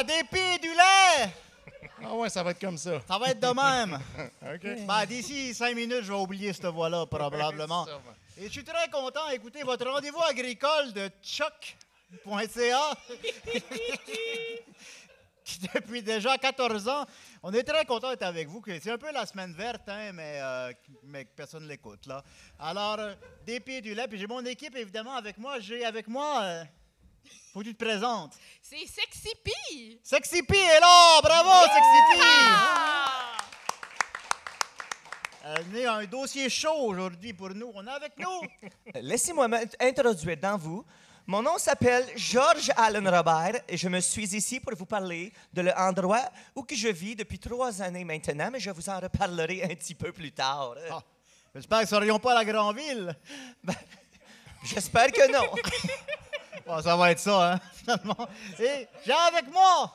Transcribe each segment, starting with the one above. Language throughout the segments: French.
À dépit du lait! Ah ouais, ça va être comme ça. Ça va être de même. OK. Ben, d'ici cinq minutes, je vais oublier cette voix-là, probablement. Et je suis très content d'écouter votre rendez-vous agricole de choc.ca. qui, depuis déjà 14 ans, on est très content d'être avec vous. C'est un peu la semaine verte, hein, mais, euh, mais personne ne l'écoute. Là. Alors, euh, des pieds du lait, puis j'ai mon équipe évidemment avec moi. J'ai avec moi. euh, faut que tu te présentes. C'est Sexy Pie! Sexy P est là! Bravo, Sexy P! Elle a un dossier chaud aujourd'hui pour nous. On a avec nous. Laissez-moi m'introduire dans vous. Mon nom s'appelle Georges Allen Robert et je me suis ici pour vous parler de l'endroit où que je vis depuis trois années maintenant, mais je vous en reparlerai un petit peu plus tard. Ah, J'espère que nous ne serions pas à la Grandville. J'espère que non. Ah, Bon, ça va être ça, hein, finalement. Et j'ai avec moi.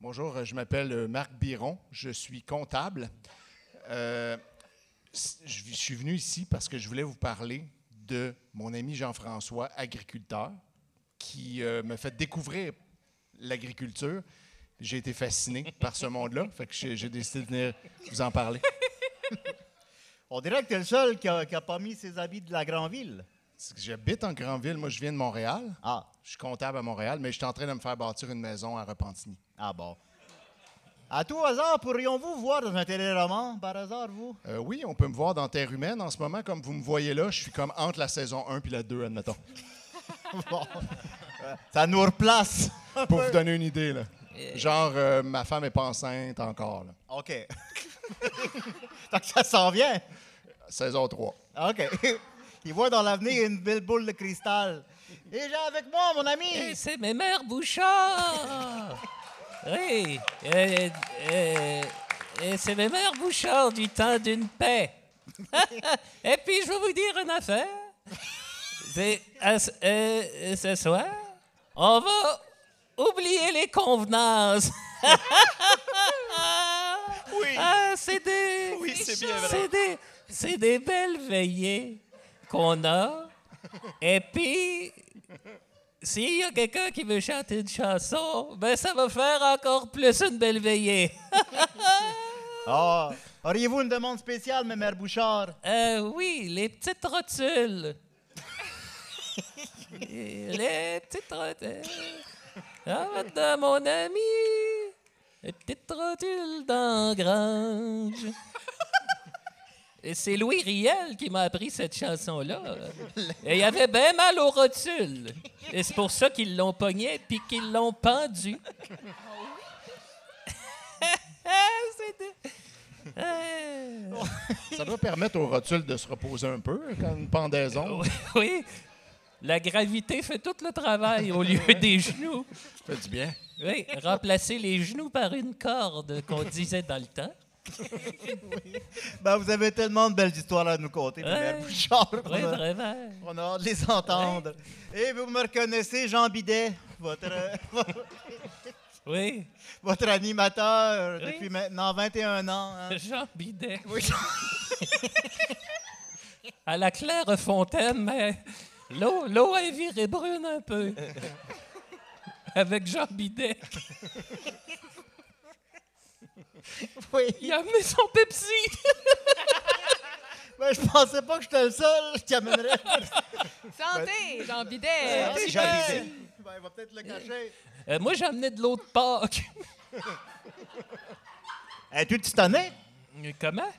Bonjour, je m'appelle euh, Marc Biron. Je suis comptable. Euh, je suis venu ici parce que je voulais vous parler de mon ami Jean-François, agriculteur, qui euh, me fait découvrir l'agriculture. J'ai été fasciné par ce monde-là, fait que j'ai décidé de venir vous en parler. On dirait que tu es le seul qui n'a pas mis ses habits de la Grandville. C'est que J'habite en Grandville. Moi, je viens de Montréal. Ah, Je suis comptable à Montréal, mais je suis en train de me faire bâtir une maison à Repentigny. ah bon. À tout hasard, pourrions-vous voir dans un téléroman, par hasard, vous? Euh, oui, on peut me voir dans Terre humaine en ce moment. Comme vous me voyez là, je suis comme entre la saison 1 puis la 2, admettons. Bon. Euh, Ça nous replace. Pour vous donner une idée, là. Genre, euh, ma femme est pas enceinte encore. là. OK. Donc, ça s'en vient. Saison 3. OK. Il voit dans l'avenir une belle boule de cristal. Et j'ai avec moi mon ami. C'est mes mères Bouchard! oui, euh, c'est mes mères Bouchard du temps d'une paix. Et puis, je vais vous dire une affaire. Ce- euh, ce soir, on va oublier les convenances. Oui. Ah, c'est des. Oui, c'est des, c'est des belles veillées qu'on a. Et puis, s'il y a quelqu'un qui veut chanter une chanson, ben ça va faire encore plus une belle veillée. Ah, auriez-vous une demande spéciale, mes mères Bouchard? Euh, oui, les petites rotules. les petites rotules. Ah, mon ami, les petites rotules dans la grange. Et c'est Louis Riel qui m'a appris cette chanson-là. Et il avait bien mal aux rotules. Et c'est pour ça qu'ils l'ont pogné puis qu'ils l'ont pendu. C'était... Euh, Ça doit permettre aux rotules de se reposer un peu quand une pendaison. Oui, oui. La gravité fait tout le travail au lieu des genoux. Ça fait du bien. Oui, remplacer les genoux par une corde qu'on disait dans le temps. Ben, vous avez tellement de belles histoires à nous conter, Ouais. Bouchard. A- vraiment. On a hâte de les entendre. Et vous me reconnaissez, Jean Bidet, votre, Oui, votre animateur Oui. depuis maintenant 21 ans. hein. Jean Bidet. Oui. À la claire fontaine, mais l'eau, l'eau est virée brune un peu. Avec Jean Bidet. Oui. Il a amené son Pepsi. Ben, je pensais pas que j'étais le seul qui amènerait. Santé, Jean Bidet! Santé, Petit Jean. Bidet. Ben, il va peut-être le cacher. Euh, moi, j'ai amené de l'eau de Pâques. Es-tu de cette année? Comment?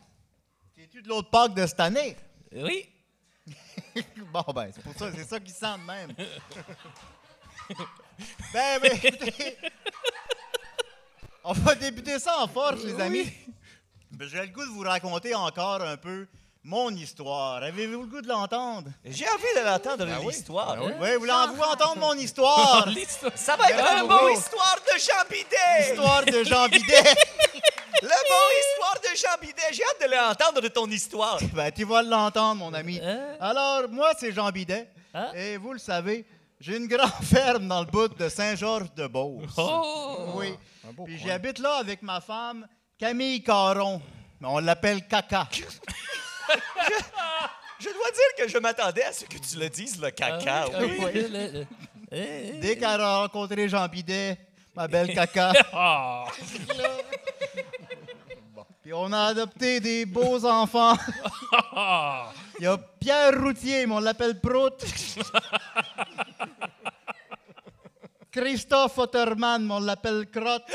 Es-tu de l'autre Pâques de cette année? Oui. Bon, ben, c'est pour ça, c'est ça qui sent de même. ben, ben, écoutez, on va débuter ça en force, les amis. Ben, J'ai le goût de vous raconter encore un peu mon histoire. Avez-vous le goût de l'entendre? J'ai envie de l'entendre oui? l'histoire. Oui? hein. Oui, voulez-vous entendre mon histoire? Ça va être une bon. bonne histoire de Jean Bidet. L'histoire de Jean Bidet. Le bon histoire de Jean Bidet. J'ai hâte de l'entendre de ton histoire. Ben, tu vas l'entendre, mon ami. Hein? Alors, moi, c'est Jean Bidet. Hein? Et vous le savez, j'ai une grande ferme dans le bout de Saint-Georges-de-Beauce. Oh! Oui. Puis j'habite là avec ma femme, Camille Caron. Mais on l'appelle Caca. Je dois dire que je m'attendais à ce que tu le dises, le caca. Ah, oui. oui, le- le- le- eh, Dès qu'elle a rencontré Jean Bidet, ma belle caca, ah. Puis on a adopté des beaux enfants. Il y a Pierre Routier, mais on l'appelle Prout. Christophe Otterman, mais on l'appelle Crotte.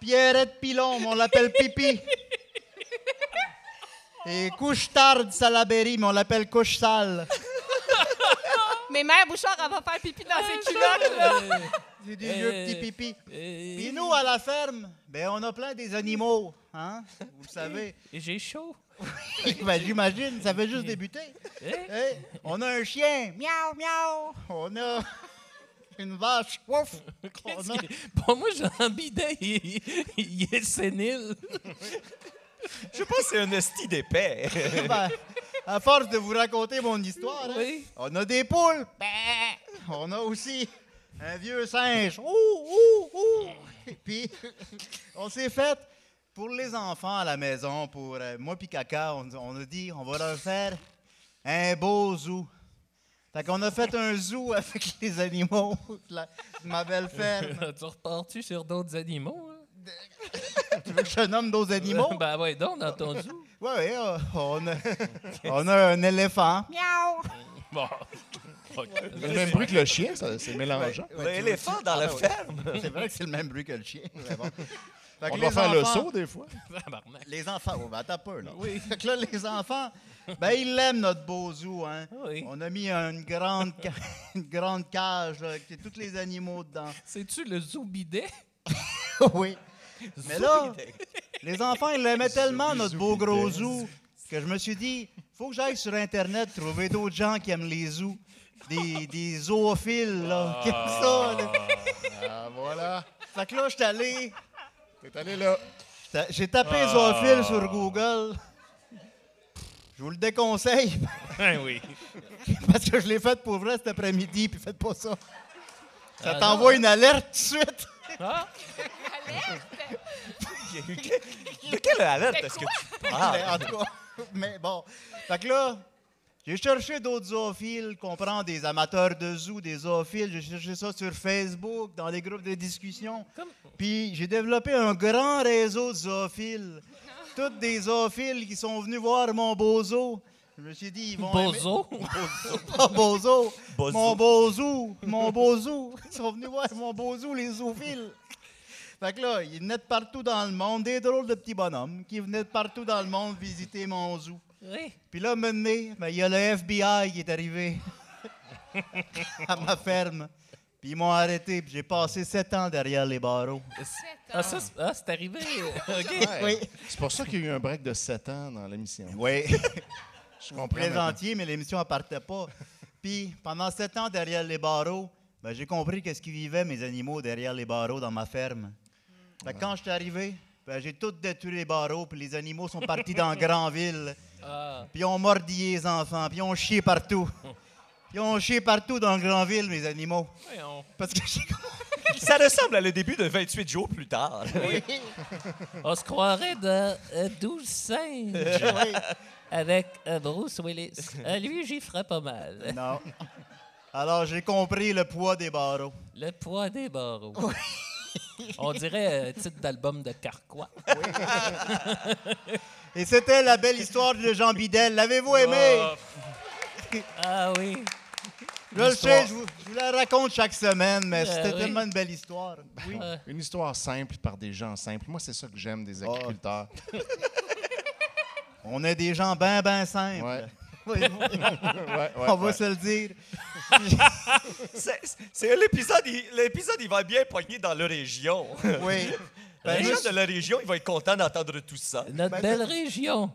Pierrette Pilon, mais on l'appelle Pipi. Et Couche-Tard Salaberry, mais on l'appelle Couche-Sale. Mais Mère Bouchard, elle va faire pipi dans ses culottes, là. C'est des vieux petits pipis. Puis nous, à la ferme, ben, on a plein des animaux, hein? Vous le savez. J'ai chaud. ben, j'imagine, ça fait juste débuter. Eh? Hey, on a un chien, miaou, miaou. On a une vache. On Qu'est-ce a- que- Bon, moi, Jean Bidet, il, il est sénile. Je pense que c'est un esti d'épais. Ben, à force de vous raconter mon histoire, hein, on a des poules. Ben, on a aussi un vieux singe. Ouh, ouh, ouh. Puis, on s'est fait, pour les enfants à la maison, pour euh, moi puis Caca, on, on a dit, on va leur faire un beau zoo. Fait qu'on a fait un zoo avec les animaux de, la- de ma belle ferme. tu repars-tu sur d'autres animaux? hein? tu veux que je nomme d'autres animaux? ben ouais, donc, dans ton zoo. Oui, oui, euh, on a, on a un éléphant. Miaou! Bon. OK. Le même bruit que le chien, ça- c'est mélangeant. L'éléphant dans la ferme. C'est vrai que c'est le même bruit que le chien. mais bon. Fait On les doit faire le enfants- saut des fois. Les enfants, oh, ben, attends peu, là. Oui. Fait que là, les enfants, ben, ils l'aiment, notre beau zoo, hein. Oui. On a mis une grande, ca- une grande cage, là, avec tous les animaux dedans. C'est-tu le zoo bidet? oui. Mais là, les enfants, ils l'aimaient tellement, notre beau gros zoo, que je me suis dit, faut que j'aille sur Internet trouver d'autres gens qui aiment les zoos. Des, des zoophiles, là, qui aiment ça. là? Ah, voilà. Fait que là, je suis allé, T'es allé là. J'ai tapé zoophile sur Google. Je vous le déconseille Ben oui. parce que je l'ai fait pour vrai cet après-midi, puis faites pas ça. Ça Ah, t'envoie non. une alerte tout de suite. Ah? De quelle alerte est-ce que tu Mais parles? en tout cas, mais bon. Fait que là, j'ai cherché d'autres zoophiles, comprend des amateurs de zoo, des zoophiles. J'ai cherché ça sur Facebook, dans les groupes de discussion. Comme- Puis j'ai développé un grand réseau de zoophiles. Toutes des zoophiles qui sont venus voir mon beau zoo. Je me suis dit, ils vont. aimer- Bozo? Pas Bozo. Bozo. Mon Bozo. Mon Bozo. Ils sont venus voir mon Bozo, les zoophiles. Fait que là, ils venaient de partout dans le monde, des drôles de petits bonhommes qui venaient de partout dans le monde visiter mon zoo. Oui. Puis là, maintenant, ben, il y a le FBI qui est arrivé à ma ferme. Puis ils m'ont arrêté, puis j'ai passé sept ans derrière les barreaux. Ah, ça, c'est- ah, c'est arrivé. OK. Ouais. Oui. C'est pour ça qu'il y a eu un break de 7 ans dans l'émission. Oui. Je comprends. présentier, mais l'émission ne partait pas. Puis, pendant sept ans derrière les barreaux, ben, j'ai compris qu'est-ce qui vivaient mes animaux derrière les barreaux dans ma ferme. Fait que quand je suis arrivé, j'ai tout détruit les barreaux, puis les animaux sont partis dans Grandville. Ah. Puis ils ont mordi les enfants, puis ils ont chié partout. Ils ont chié partout dans Grandville, mes animaux. Voyons. Parce que j'ai Ça ressemble à le début de 28 jours plus tard. On se croirait dans euh, 12 singes Oui. avec euh, Bruce Willis. Euh, lui, j'y ferais pas mal. Non. Alors, j'ai compris le poids des barreaux. Le poids des barreaux. On dirait un titre d'album de Carquois. Et c'était la belle histoire de Jean Bidel. L'avez-vous aimé? Ah oui. Je le sais, je vous, je vous la raconte chaque semaine, mais Euh, c'était oui. tellement une belle histoire. Oui. Euh, Une histoire simple par des gens simples. Moi, c'est ça que j'aime des Oh. agriculteurs. On est des gens bien, bien simples. Ouais. Oui, Ouais, ouais, on va ouais. se le dire. C'est l'épisode, il- l'épisode, il va bien pogner dans leur région. Oui. Ben, Les je- gens de la région, ils vont être contents d'entendre tout ça. notre Ben, belle région.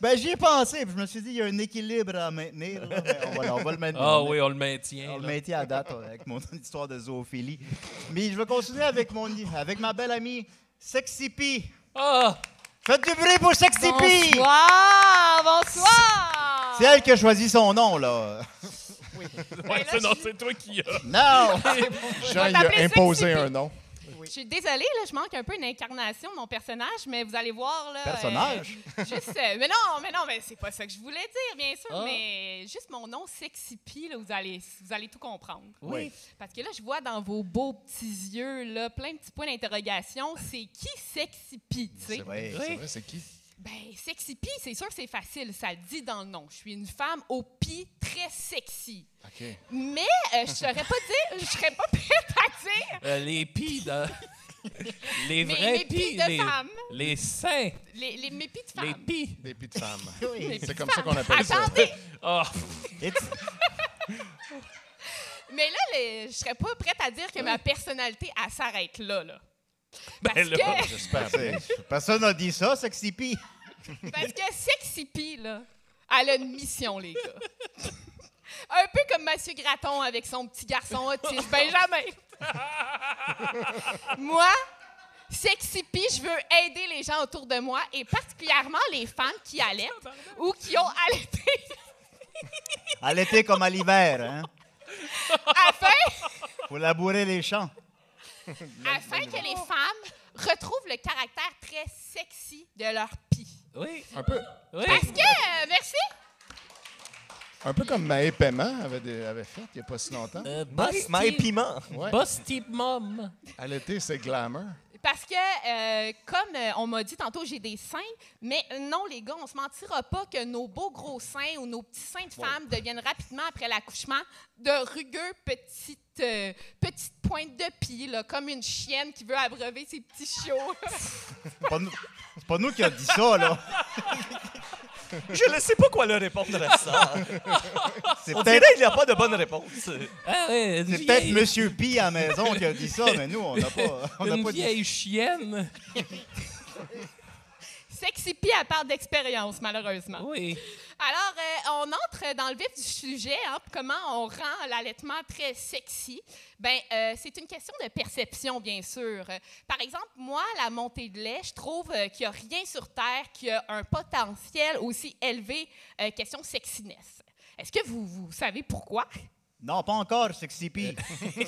ben, j'y ai pensé, puis je me suis dit, il y a un équilibre à maintenir. là, mais on, va, on va le maintenir. Ah oui, on le maintient. On le maintient à date avec mon histoire de zoophilie. Mais je vais continuer avec, mon, avec ma belle amie Sexy P. Ah! Faites du bruit pour Sexy P! Bonsoir! Bonsoir! C'est elle qui a choisi son nom, là. Ouais, c'est- non, c'est toi qui as. Non! Jean, il t'appeler a imposé Sexy un nom. Oui. Je suis désolée, là, je manque un peu une incarnation de mon personnage, mais vous allez voir. Là, euh, Personnage? juste, euh, mais non, mais non, mais c'est pas ça que je voulais dire, bien sûr, Ah. mais juste mon nom Sexy P, là, vous allez, vous allez tout comprendre. Oui. Parce que là, je vois dans vos beaux petits yeux, là, plein de petits points d'interrogation. C'est qui Sexy P, tu sais? C'est vrai, Oui. c'est vrai, c'est qui? Ben, Sexy P, c'est sûr que c'est facile, ça le dit dans le nom. Je suis une femme au pi très sexy. OK. Mais euh, je saurais pas dire, je serais pas prête à dire Euh, les pis de... Les vrais mes pis pis, de les, femmes. les seins, les, les mes pis de les femmes. pis. Des pis de femmes. Les C'est comme ça qu'on appelle ça. Attendez, Oh, tu- mais là, les- je serais pas prête à dire que ma personnalité, elle s'arrête là, là. Ben Parce là, que, J'espère. Personne n'a dit ça, Sexy P. parce que Sexy P, là, elle a une mission, les gars. Un peu comme Mathieu Graton avec son petit garçon autiste, Benjamin. Moi, Sexy P, je veux aider les gens autour de moi et particulièrement les femmes qui allaitent ou qui ont allaité était comme à l'hiver, hein? afin, Faut labourer les champs. afin que les femmes retrouvent le caractère très sexy de leur pie. oui, Un peu, oui. Parce que, euh, merci, un peu comme Maë Paiement avait, des- avait fait il n'y a pas si longtemps. Euh, Maï Boss Team- Piment. Ouais. Boss Team Mom. À l'été, c'est glamour. Parce que, euh, comme euh, on m'a dit tantôt, j'ai des seins, mais non, les gars, on se mentira pas que nos beaux gros seins ou nos petits seins de femmes deviennent rapidement, après l'accouchement, de rugueux petites, euh, petites pointes de pied, là, comme une chienne qui veut abreuver ses petits chiots. C'est pas, nous- pas nous qui a dit ça, là. Je ne sais pas quoi leur répondre à ça. C'est On peut-être dirait qu'il n'y a pas de bonne réponse. Ah ouais, une c'est peut-être vieille- Monsieur P à la maison qui a dit ça, mais nous, on n'a pas, on n'a une pas dit vieille chienne. Sexy Pie, elle parle d'expérience, malheureusement. Oui. Alors, euh, on entre dans le vif du sujet, hein, comment on rend l'allaitement très sexy. Ben, euh, c'est une question de perception, bien sûr. Par exemple, moi, la montée de lait, je trouve euh, qu'il n'y a rien sur Terre qui a un potentiel aussi élevé, euh, question sexiness. Est-ce que vous, vous savez pourquoi? Non, pas encore, Sexy P.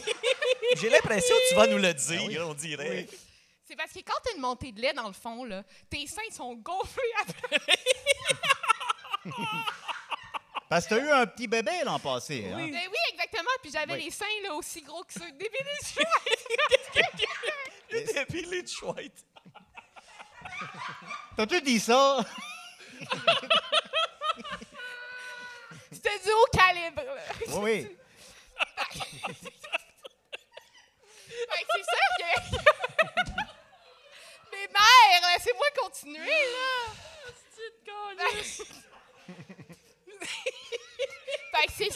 J'ai l'impression que tu vas nous le dire, on dirait. C'est parce que quand tu as une montée de lait, dans le fond, là, tes seins sont gonflés après. Parce que t'as eu un petit bébé l'an passé. Hein? Ben oui, exactement. Puis j'avais Oui. les seins là, aussi gros que ceux. Et puis les chouettes. T'as-tu dit ça? C'était du haut calibre. là. Oui, oui. Fait que c'est sûr que. Mais mère, laissez-moi continuer, là. fait que c'est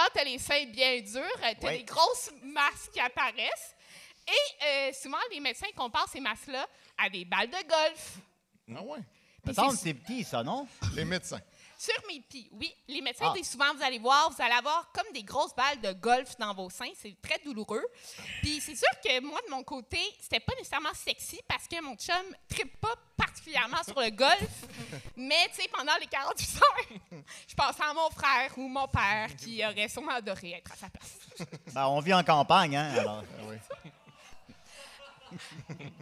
quand t'as les seins bien durs, euh, t'as Oui. des grosses masses qui apparaissent. Et euh, souvent, les médecins comparent ces masses-là à des balles de golf. Ah ouais. Puis c'est- que c'est petit, ça, non? Les médecins. Sur mes pieds, oui. Les médecins Ah. disent souvent, vous allez voir, vous allez avoir comme des grosses balles de golf dans vos seins. C'est très douloureux. Puis c'est sûr que moi, de mon côté, c'était pas nécessairement sexy parce que mon chum ne trippe pas particulièrement sur le golf. Mais, tu sais, pendant les 48 heures, je pensais à mon frère ou mon père qui aurait sûrement adoré être à sa place. Ben, on vit en campagne, hein? Alors. Ah oui.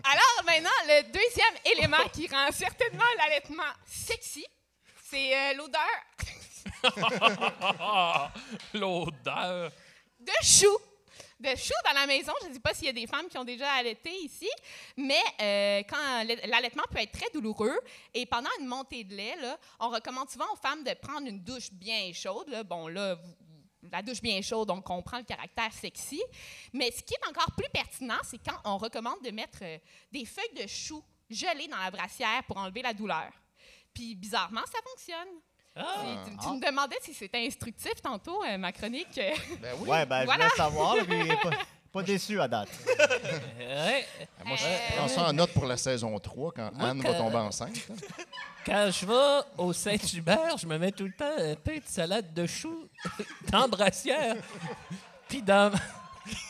Alors maintenant, le deuxième élément qui rend certainement l'allaitement sexy, c'est euh, l'odeur L'odeur. de chou. De chou dans la maison. Je ne sais pas s'il y a des femmes qui ont déjà allaité ici, mais euh, quand l'a- l'allaitement peut être très douloureux et pendant une montée de lait, là, on recommande souvent aux femmes de prendre une douche bien chaude. là. Bon, là, vous- la douche bien chaude, on comprend le caractère sexy. Mais ce qui est encore plus pertinent, c'est quand on recommande de mettre euh, des feuilles de chou gelées dans la brassière pour enlever la douleur. Puis bizarrement, ça fonctionne. Ah. Tu, tu me demandais si c'était instructif tantôt, euh, ma chronique. Ben oui. Ouais, ben, Voilà. je voulais savoir, puis pas, pas déçu à date. Ouais. Ah, Moi, je Euh, prends ça en note pour la saison 3 quand Moi, Anne va tomber enceinte. hein. Quand je vais au Saint-Hubert, je me mets tout le temps un peu de salade de choux dans brassière. Puis dans,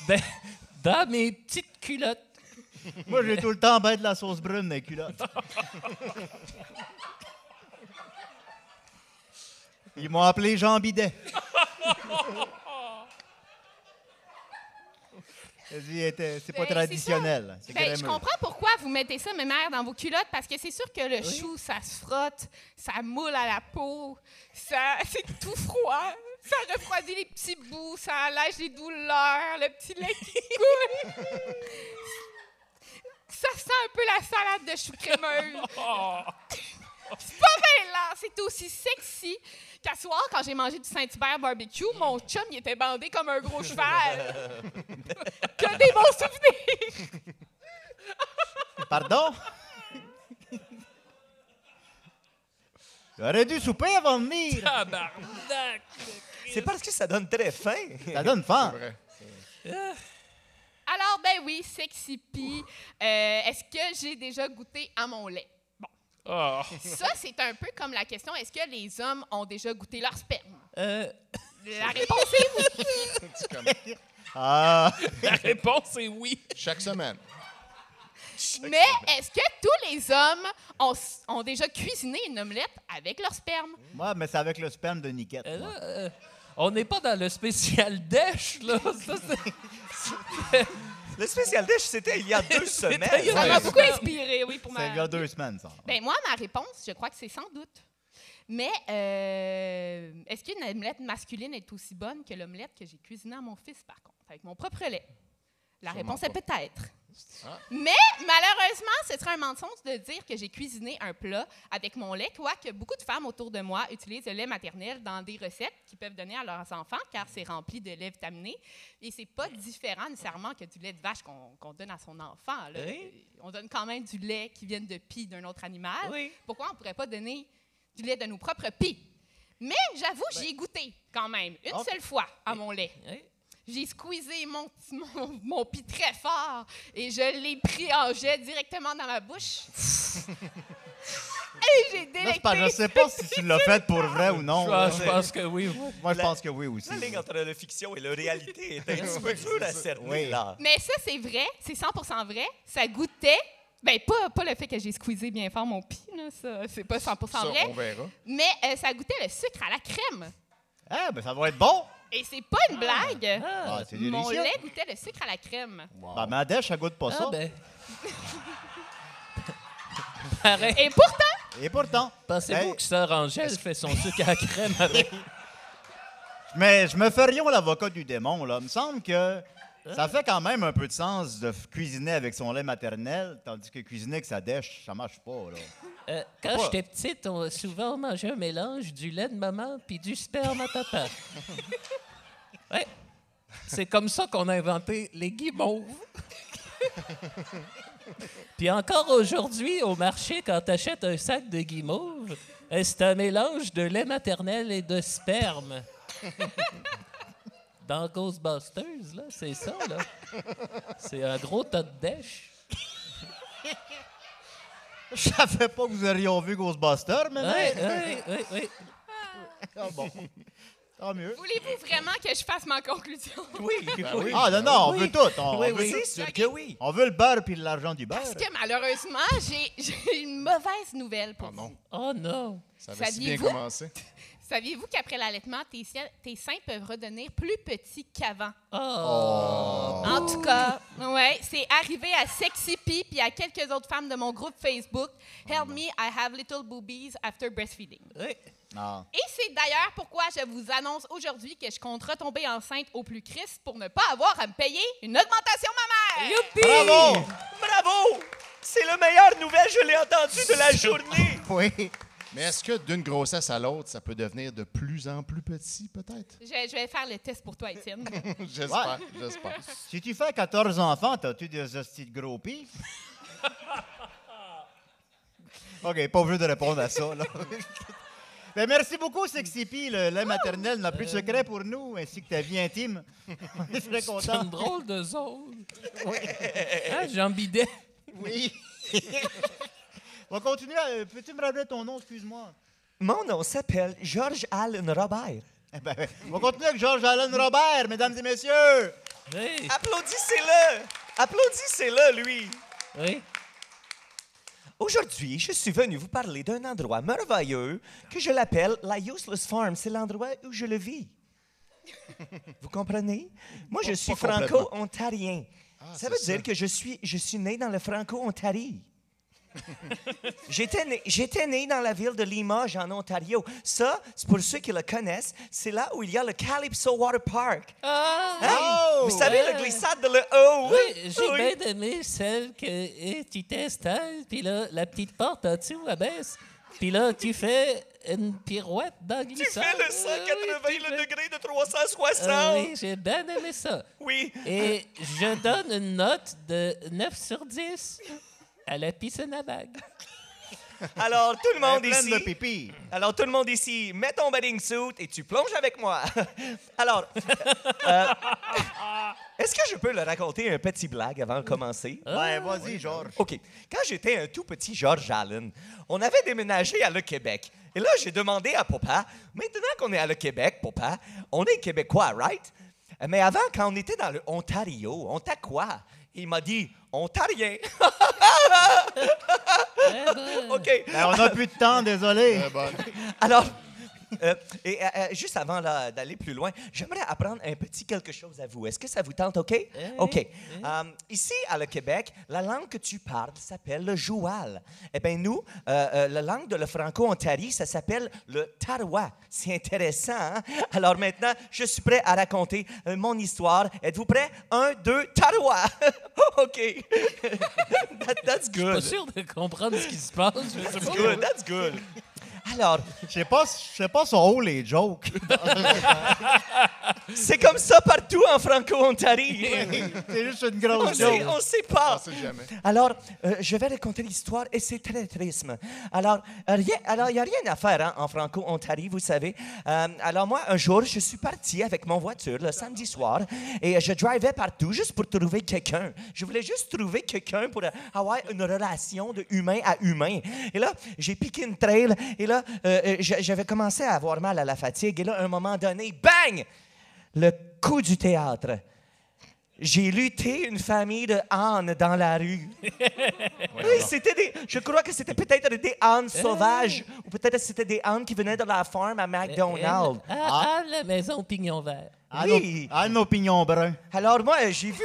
ben, dans mes petites culottes. Moi, j'ai tout le temps ben de la sauce brune dans les culottes. Ils m'ont appelé Jean Bidet. C'est pas Ben, traditionnel. Ben, je comprends pourquoi vous mettez ça, mes mères, dans vos culottes, parce que c'est sûr que le chou, ça se frotte, ça moule à la peau, ça, c'est tout froid, ça refroidit les petits bouts, ça allège les douleurs, le petit lait qui coule. Ça sent un peu la salade de chou crémeuse. C'est pas bien là, c'est aussi sexy qu'à soir, quand j'ai mangé du Saint-Hubert barbecue, mon chum, il était bandé comme un gros cheval. que des bons souvenirs! Pardon? J'aurais dû souper avant de venir. Tabarnak! C'est parce que ça donne très faim. Ça donne faim. Vrai. Alors, ben oui, Sexy Pea. Euh, Est-ce que j'ai déjà goûté à mon lait? Oh. ça, c'est un peu comme la question est-ce que les hommes ont déjà goûté leur sperme? Euh, La réponse est oui. Ah, la réponse est oui. chaque semaine. Mais est-ce que tous les hommes ont, ont déjà cuisiné une omelette avec leur sperme? moi, mais c'est avec le sperme de Niquette. Euh, là, euh, on n'est pas dans le spécial dèche, là. Ça, c'est- Le spécial dish, c'était il y a deux semaines. Ça m'a c'est beaucoup inspiré, oui, pour C'est ma... il y a deux semaines, ça. Ben moi, ma réponse, je crois que c'est sans doute. Mais euh, est-ce qu'une omelette masculine est aussi bonne que l'omelette que j'ai cuisinée à mon fils, par contre, avec mon propre lait? La Sûrement réponse est peut-être. Ah. Mais malheureusement, ce serait un mensonge de dire que j'ai cuisiné un plat avec mon lait, quoique beaucoup de femmes autour de moi utilisent le lait maternel dans des recettes qu'ils peuvent donner à leurs enfants, car c'est rempli de lait vitaminé. Et c'est pas différent nécessairement que du lait de vache qu'on donne à son enfant. là. Oui. On donne quand même du lait qui vient de pie d'un autre animal. Oui. Pourquoi on ne pourrait pas donner du lait de nos propres pis? Mais j'avoue, j'y ai goûté quand même, une seule fois à mon lait. Oui. J'ai squeezé mon, mon, mon pis très fort et je l'ai pris en jet directement dans ma bouche. et j'ai pas- je sais pas si tu l'as fait pour vrai ou non. Je, pense- je pense que oui. Moi, je La- pense que oui aussi. La ligne entre la fiction et la réalité est un petit peu dure à cerner, Oui. là. Mais ça, c'est vrai, c'est 100% vrai. Ça goûtait. Ben, pas, pas le fait que j'ai squeezé bien fort mon pis, là, ça, c'est pas 100 Ça, vrai. on verra. Mais euh, ça goûtait le sucre à la crème. Ah, ben ça va être bon. Et c'est pas une blague. Ah, c'est Mon délicieux. lait goûtait le sucre à la crème. Ben, ma dèche, elle goûte pas ça. Ah, ben. Pareil. Et pourtant, Et pourtant. Pensez-vous Hey, que Sœur Angèle fait son sucre à la crème avec? Mais je me fais rien l'avocat du démon, là. Il me semble que ça fait quand même un peu de sens de cuisiner avec son lait maternel, tandis que cuisiner avec sa dèche, ça marche pas, là. Euh, quand Pas. j'étais petite, on a souvent mangé un mélange du lait de maman puis du sperme à papa. ouais. C'est comme ça qu'on a inventé les guimauves. puis encore aujourd'hui, au marché, quand tu achètes un sac de guimauves, euh, c'est un mélange de lait maternel et de sperme. Dans Ghostbusters, là, c'est ça, là. C'est un gros tas de dèche. Je savais pas que vous auriez vu Ghostbusters, mais. Oui, oui, oui, oui. Ah bon. Tant mieux. voulez-vous vraiment que je fasse ma conclusion? Oui, oui. Ah, non, non, on Oui. veut tout. On, Oui, on veut, oui, c'est sûr que oui. on veut le beurre puis l'argent du beurre. Parce que malheureusement, j'ai une mauvaise nouvelle pour Oh non, vous. Oh non. ça avait si bien commencé. Saviez-vous qu'après l'allaitement, tes, seins peuvent redevenir plus petits qu'avant? Oh. En tout cas, ouais, c'est arrivé à Sexy Pea puis à quelques autres femmes de mon groupe Facebook. Help me, I have little boobies after breastfeeding. Oui. Ah. Et c'est d'ailleurs pourquoi je vous annonce aujourd'hui que je compte retomber enceinte au plus Christ pour ne pas avoir à me payer une augmentation mammaire. Bravo! Bravo! C'est la meilleure nouvelle, je l'ai entendue de la journée. Oui. Mais est-ce que d'une grossesse à l'autre, ça peut devenir de plus en plus petit, peut-être? Je, je vais faire le test pour toi, Étienne. j'espère, j'espère. Si tu fais 14 enfants, t'as-tu des hosties de gros pis? OK, pas obligé de répondre à ça, là. Ben, merci beaucoup, Sexy Pea. Le lait maternel n'a plus de secret pour nous, ainsi que ta vie intime. On est très C'est contents. une drôle de zone. Hein, Jean Bidet? Oui. On va continuer. à- Peux-tu me rappeler ton nom, excuse-moi? Mon nom s'appelle Georges Allen Robert. Eh ben, on va continuer avec Georges Allen Robert, mesdames et messieurs. Oui. Applaudissez-le! Applaudissez-le, lui! Oui. Aujourd'hui, je suis venu vous parler d'un endroit merveilleux que je l'appelle la Useless Farm. C'est l'endroit où je le vis. Vous comprenez? Moi, je suis franco-ontarien. Ah, ça veut dire que je suis, je suis né dans le franco-ontarie. J'étais né, j'étais né dans la ville de Limoges, en Ontario. Ça, c'est pour ceux qui le connaissent, c'est là où il y a le Calypso Water Park. Ah! Hein? Vous savez, ouais. le glissade de le haut? Oui, j'ai Oui. bien aimé celle que tu t'installes, puis là, la petite porte en dessous abaisse, puis là, tu fais une pirouette dans le Tu fais le 180 Euh, oui, le fais- degré de 360. Ah oui, j'ai bien aimé ça. oui. Et je donne une note de 9 sur 10 à la piscine à vagues. Alors, tout le Elle monde ici. de pipi. Alors, tout le monde ici, mets ton bathing suit et tu plonges avec moi. Alors, euh, est-ce que je peux leur raconter un petit blague avant de commencer? Ben, vas-y, Georges. OK. Quand j'étais un tout petit George Allen, on avait déménagé à le Québec. Et là, j'ai demandé à papa, maintenant qu'on est à le Québec, papa, on est québécois, right? Mais avant, quand on était dans le Ontario, on t'a quoi? Il m'a dit, ontarien. Eh ben, OK. Ben, on n'a plus de temps, désolé. Alors, euh, et, euh, euh, juste avant là, d'aller plus loin, j'aimerais apprendre un petit quelque chose à vous. Est-ce que ça vous tente, OK? OK. Euh, ici, à le Québec, la langue que tu parles s'appelle le joual. Eh bien, nous, euh, la langue de le franco-ontario, ça s'appelle le tarois. C'est intéressant, hein? Alors maintenant, je suis prêt à raconter mon histoire. Êtes-vous prêts? Un, deux, tarois! OK. That- that's Je suis pas good. sûr de comprendre ce qui se passe. That's good, that's good. Alors, Je sais pas, je sais pas sont où les jokes. c'est comme ça partout en franco-ontario. C'est juste une On grosse sait, joke. on sait On pas. sait jamais. Alors, euh, je vais raconter l'histoire et c'est très triste. Alors, euh, rien, alors il n'y a rien à faire hein, en Franco-Ontario, vous savez. Euh, alors moi, un jour, je suis parti avec mon voiture le samedi soir et je drivais partout juste pour trouver quelqu'un. Je voulais juste trouver quelqu'un pour avoir une relation de humain à humain. Et là, j'ai piqué une trail et là, euh, euh, j'a- j'avais commencé à avoir mal à la fatigue. Et là, à un moment donné, bang! Le coup du théâtre. J'ai lutté une famille de ânes dans la rue. oui, c'était des. Je crois que c'était peut-être des ânes sauvages, ou peut-être c'était des ânes qui venaient de la farm à McDonald's. À, à la maison Pignon Vert. À Oui. nos, à nos pignons bruns. Alors moi, j'ai vu.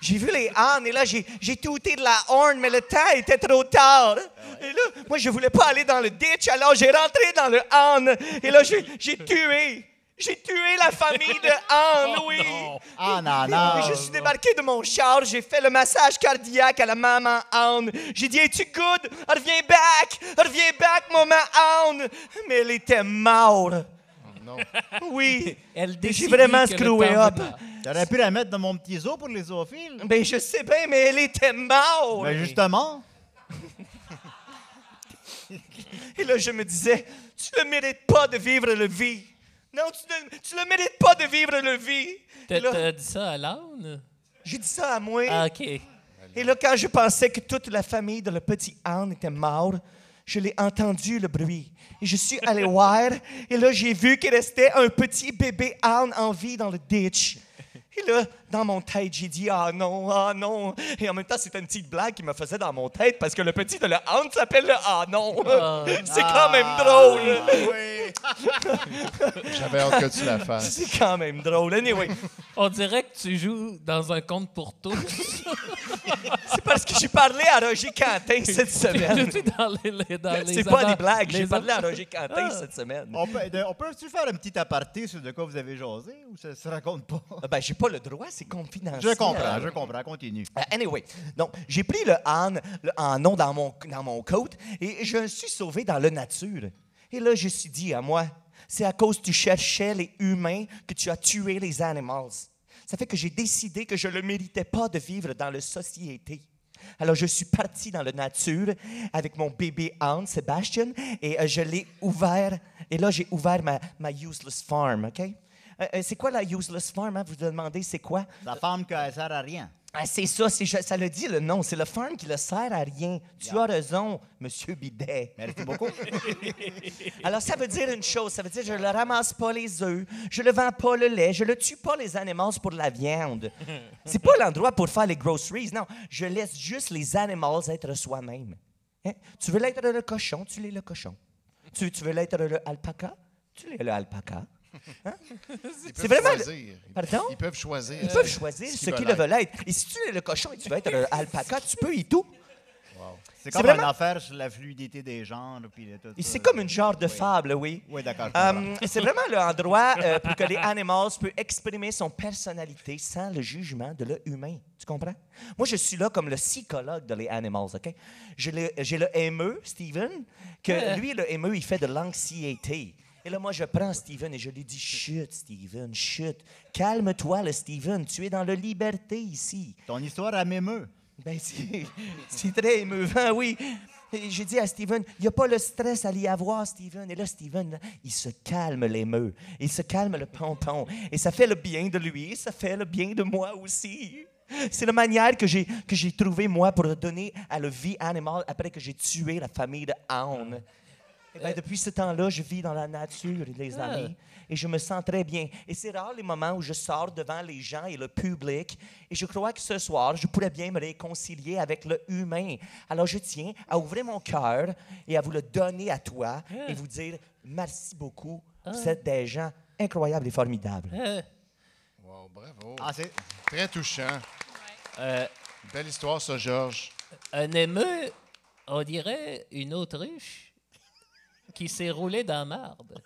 J'ai, vu les ânes et là, j'ai, touté de la horn, mais le temps était trop tard. Et là, moi, je voulais pas aller dans le ditch, alors j'ai rentré dans le âne. Et là, j'ai, tué. J'ai tué la famille de ânes, oui. Ah, non, non. je suis débarqué de mon char, j'ai fait le massage cardiaque à la maman Anne. J'ai dit, es-tu good? Reviens back! Reviens back, maman Anne! Mais elle était morte. Non. Oui. Elle J'ai vraiment screwé up. J'aurais pu la mettre dans mon petit zoo pour les zoophiles. Ben, je sais bien, mais elle était morte. Ben, justement. Et là, je me disais, tu ne mérites pas de vivre le vie. Non, tu ne, tu ne mérites pas de vivre le vie. T'as dit ça à l'âne? j'ai dit ça à moi. Ah, OK. Et là, quand je pensais que toute la famille de le petit Anne était morte, je l'ai entendu le bruit. Et je suis allé voir. Et là, j'ai vu qu'il restait un petit bébé Anne en vie dans le ditch. Et là, dans mon tête, j'ai dit Ah non, ah non. Et en même temps, c'était une petite blague qui me faisait dans mon tête parce que le petit de le Anne s'appelle le Ah non. Ah. C'est quand même drôle. J'avais hâte que tu la fasses. C'est quand même drôle. Anyway, On dirait que tu joues dans un conte pour tous. C'est parce que j'ai parlé à Roger Quentin cette semaine. Tu es dans les, les- dans les C'est pas des blagues. J'ai parlé à Roger Quentin Ah. cette semaine. On peut, on peut-tu faire un petit aparté sur de quoi vous avez jasé ou ça se raconte pas? Ah Ben, j'ai pas le droit, c'est confidentiel. Je comprends, je comprends. Continue. Euh, anyway, donc j'ai pris le âne, le nom dans mon, dans mon coat et je me suis sauvé dans la nature. Et là, je me suis dit à moi, c'est à cause que tu cherchais les humains que tu as tué les animaux. Ça fait que j'ai décidé que je ne méritais pas de vivre dans la société. Alors, je suis parti dans la nature avec mon bébé âne, Sébastien, et euh, je l'ai ouvert. Et là, j'ai ouvert ma, ma useless farm, OK? Euh, euh, c'est quoi la useless farm? hein? Vous vous demandez c'est quoi? La femme qui ne sert à rien. Ah, c'est ça, ça le dit le nom. C'est le farm qui ne sert à rien. Tu as raison, Monsieur Bidet. Merci beaucoup. Alors, ça veut dire une chose. Ça veut dire que je ne ramasse pas les œufs, je ne vends pas le lait, je ne tue pas les animaux pour la viande. C'est pas l'endroit pour faire les groceries. Non, je laisse juste les animaux être soi-même. Hein? Tu veux l'être le cochon, tu l'es le cochon. Tu, tu veux l'être le alpaca, tu l'es le alpaca. Ils C'est peuvent vraiment choisir. Ils- Pardon? Ils peuvent choisir. Ils peuvent choisir ce qu'ils veulent veulent être. Et si tu es le cochon et tu veux être un alpaca, tu peux et tout. C'est C'est comme vraiment- une affaire sur la fluidité des genres. C'est comme une genre de Oui. fable, oui. Oui, d'accord. Euh, c'est vraiment l'endroit euh, pour que les animals puissent exprimer son personnalité sans le jugement de l'humain. Tu comprends? Moi, je suis là comme le psychologue de les animals, OK? J'ai le, le émeu, Steven, que Ouais. lui, le émeu, il fait de l'anxiété. Et là, moi, je prends Steven et je lui dis Chut, Steven, chut. Calme-toi, le Steven. Tu es dans la liberté ici. Ton histoire, elle m'émeut. Ben, c'est, très émeuvant, oui. Et J'ai dit à Steven, il n'y a pas le stress à l'y avoir, Steven. Et là, Steven, là, il se calme l'émeu. Il se calme le pompon. Et ça fait le bien de lui, ça fait le bien de moi aussi. C'est la manière que j'ai, que j'ai trouvé, moi, pour donner à la vie animale après que j'ai tué la famille de Anne. Eh ben, depuis ce temps-là, je vis dans la nature, les Ah. amis, et je me sens très bien. Et c'est rare les moments où je sors devant les gens et le public, et je crois que ce soir, je pourrais bien me réconcilier avec le humain. Alors je tiens à ouvrir mon cœur et à vous le donner à toi et vous dire merci beaucoup. Vous êtes des gens incroyables et formidables. Wow, bravo. Ah, c'est... Très touchant. euh, Belle histoire, ça, Georges. un émeu, on dirait une autruche qui s'est roulée dans la marde.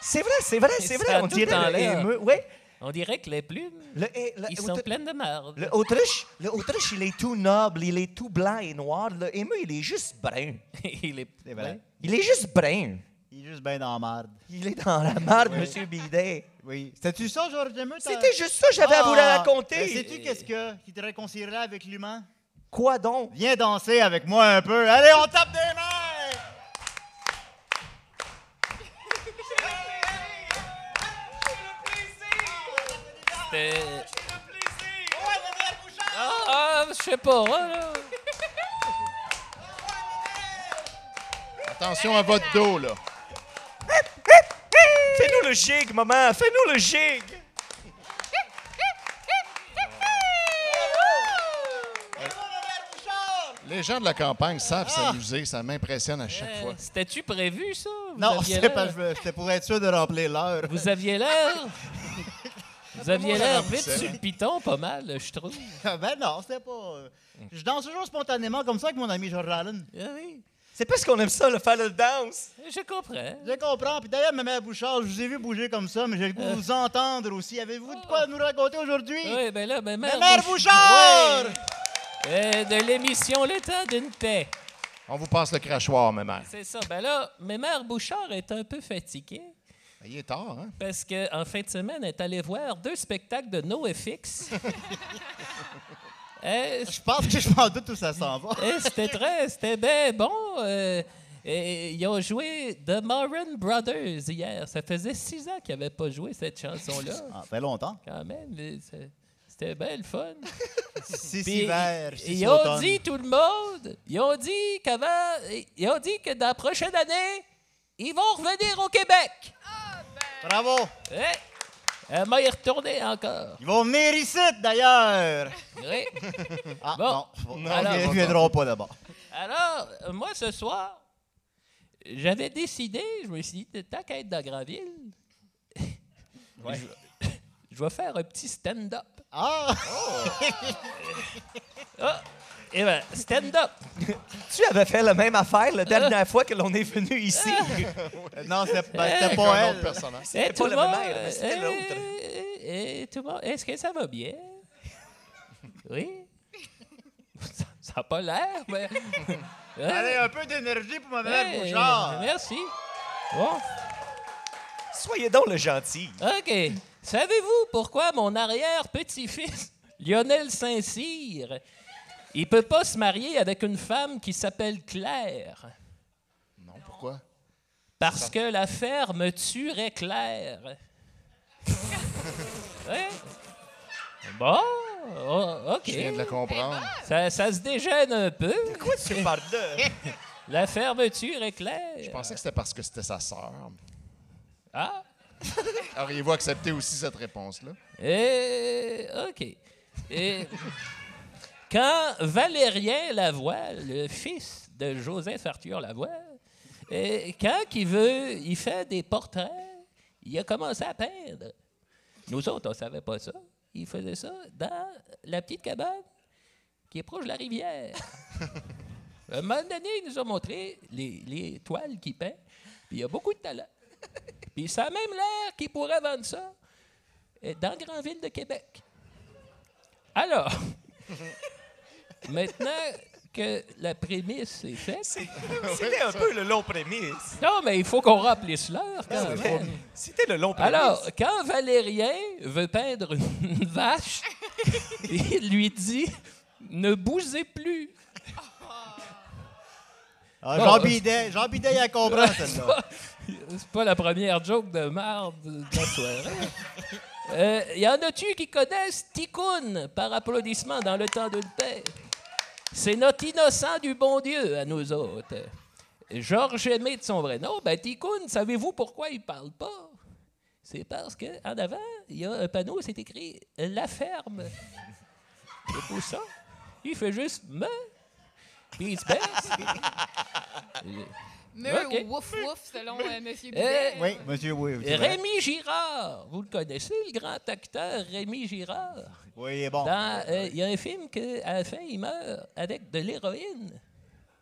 C'est vrai, c'est vrai, c'est vrai. a On dirait le émeu. Oui. On dirait que les plumes, Le, eh, le- ils sont pleines de marde. le autruche, le autruche, il est tout noble, il est tout blanc et noir. Le émeu, il est juste brun. Il est, C'est vrai. Il est juste brun. Il est juste bien dans la marde. Il est dans la marde, Monsieur Bidet. Oui. C'était-tu ça, Georges C'était juste ça que j'avais à vous Ah! raconter. Sais-tu qu'est-ce que, qui te réconcilierait avec l'humain? Quoi donc? Viens danser avec moi un peu. Allez, on tape des mains! C'était- Ah, ah, je sais pas, là. Attention à votre dos, là. Fais-nous le gig, maman. Fais-nous le gig. Les gens de la campagne savent s'amuser. Ça m'impressionne à chaque Euh, fois. C'était-tu prévu, ça? Vous Non, c'était pour être sûr de remplir l'heure. Vous aviez l'air. Vous aviez l'air vite sur le piton, pas mal, je trouve. ben non, c'était pas... euh, Je danse toujours spontanément comme ça avec mon ami George Allen. Ah oui, C'est parce qu'on aime ça, le faire le dance. je comprends. Je comprends. Puis d'ailleurs, Mme Bouchard, je vous ai vu bouger comme ça, mais j'ai le goût de vous entendre aussi. Avez-vous de quoi nous raconter aujourd'hui? Oui, ben là, ben, mère, Mère Bouch- Bouchard! Euh, de l'émission temps d'une paix. On vous passe le crachoir, ma mère. C'est ça. Ben là, mais mère Bouchard est un peu fatiguée Il est tard, hein? parce qu'en fin de semaine, elle est allée voir deux spectacles de NoFX. Euh, Je pense que je m'en doute où ça s'en va. Eh, c'était très, c'était bien bon. euh, et ils ont joué The Moran Brothers hier. Ça faisait six ans qu'ils n'avaient pas joué cette chanson-là. Ah, ça fait longtemps. Quand même, c'était bien le fun. Six hivers, ils- six ils ont dit, tout le monde, ils ont dit qu'avant, ils ont dit que dans la prochaine année, ils vont revenir au Québec. Bravo! Eh, Elle m'a y retourné encore. Ils vont venir ici, d'ailleurs! Oui. Ah, Bon. non. Non, Alors, ils ne viendront pas d'abord. Alors, moi, ce soir, j'avais décidé, je me suis dit, tant qu'à être dans Grandville, je, je vais faire un petit stand-up. Ah! Ah, et bien, stand-up. Tu avais fait la même affaire la dernière fois que l'on est venu ici. non, c'était ben, c'était pas un elle. autre personnage. C'était Eh, pas tout la le même monde, mère, mais c'était eh, l'autre. eh, eh, tout le monde, est-ce que ça va bien? Oui? Ça- Ça n'a pas l'air, mais... Allez, un peu d'énergie pour ma mère Eh, Bouchard. Merci. Bon. Soyez donc le gentil. OK. Savez-vous pourquoi mon arrière-petit-fils, Lionel Saint-Cyr, il peut pas se marier avec une femme qui s'appelle Claire? Non, pourquoi? Parce que la ferme tuerait Claire. Ouais. Bon, oh, OK. Je viens de le comprendre. Ça, ça se dégêne un peu. Quoi tu parles de? La fermeture est claire. Je pensais que c'était parce que c'était sa sœur. Ah, Auriez-vous accepté aussi cette réponse-là? et, OK. Et quand Valérien Lavoie, le fils de Joseph Arthur Lavoie, et quand il veut, il fait des portraits, il a commencé à peindre. Nous autres, on ne savait pas ça. Il faisait ça dans la petite cabane qui est proche de la rivière. À un moment donné, il nous a montré les, les toiles qu'il peint, puis il a beaucoup de talent. Puis ça a même l'air qu'il pourrait vendre ça euh, dans la grande ville de Québec. Alors, maintenant que la prémisse est faite, C'était un peu le long prémisse. non, mais il faut qu'on remplisse l'heure. C'était- le long prémisse. Alors, quand Valérien veut peindre une vache, il lui dit Ne bousez plus. Ah, Bon, Jean Bidet, Jean Bidet, il a compris celle-là. C'est pas la première joke de marde de la soirée. Euh, y en a-tu qui connaissent Tikkun par applaudissement dans le temps d'une paix? C'est notre innocent du bon Dieu à nous autres. Georges Aimé de son vrai nom, ben Tikkun, savez-vous pourquoi il parle pas? C'est parce qu'en avant, il y a un panneau, c'est écrit La ferme. C'est pour ça. Il fait juste me, puis il se baisse. Me ou wouf wouf, selon euh, M. Bidet. Oui, vrai. Rémi Girard, vous le connaissez, le grand acteur Rémi Girard? Oui, il est bon. Dans, euh, Il y a un film qu'à la fin, il meurt avec de l'héroïne.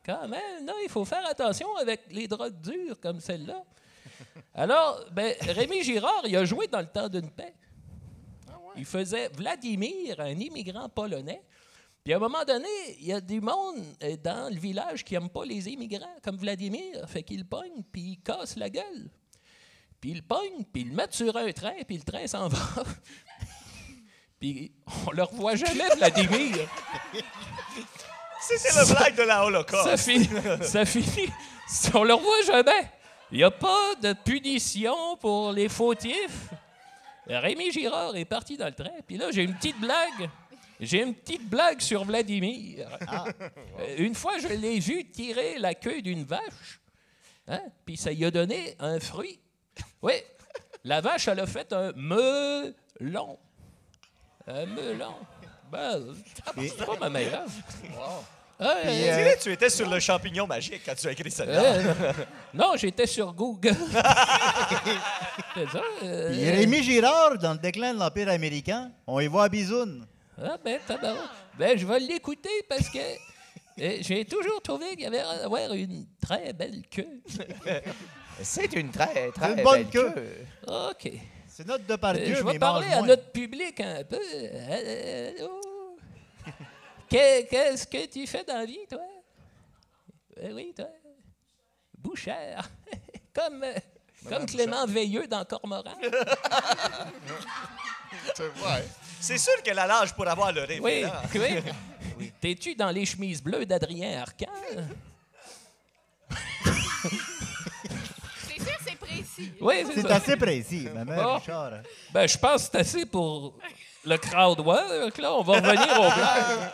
Quand même, non, il faut faire attention avec les drogues dures comme celle-là. Alors, ben, Rémi Girard, il a joué dans le temps d'une paix. Il faisait Vladimir, un immigrant polonais. Puis à un moment donné, il y a du monde euh, dans le village qui n'aime pas les immigrants, comme Vladimir. Fait qu'il pogne, puis il casse la gueule. Puis il pogne, puis il le met sur un train, puis le train s'en va. Puis on le revoit jamais, Vladimir. C'était le blague de la Ça Holocauste. finit. Ça finit. On le revoit jamais. Il n'y a pas de punition pour les fautifs. Rémi Girard est parti dans le train. Puis là, j'ai une petite blague. J'ai une petite blague sur Vladimir. Euh, Une fois, je l'ai vu tirer la queue d'une vache. Hein? Puis ça lui a donné un fruit. Oui. La vache, elle a fait un melon. Un melon. Ben, c'est pas ma meilleure. Ah, On euh, dirait que tu étais sur le champignon magique quand tu as écrit ça. euh, non, j'étais sur Google. C'est ça. euh, Puis Rémi Girard, dans le déclin de l'Empire américain, on y voit à Bisoun. Ah ben, ben, je vais l'écouter parce que euh, j'ai toujours trouvé qu'il y avait avoir une très belle queue. C'est une très, très une bonne belle queue. OK. C'est notre Euh, Depardieu, je mais vais parler à moins. notre public un peu. Euh. Que- Qu'est-ce que tu fais dans la vie, toi? Euh, oui, toi. Bouchère. comme euh, comme Clément Veilleux dans Cormoran. C'est vrai. C'est sûr qu'elle a l'âge pour avoir le rêve. Oui, oui. T'es-tu dans les chemises bleues d'Adrien Arcan? Sûr, précis. Oui, c'est C'est ça. assez précis, ma mère. Richard. hein. Ben, je pense que c'est assez pour le crowd work. Là, on va revenir au blagues.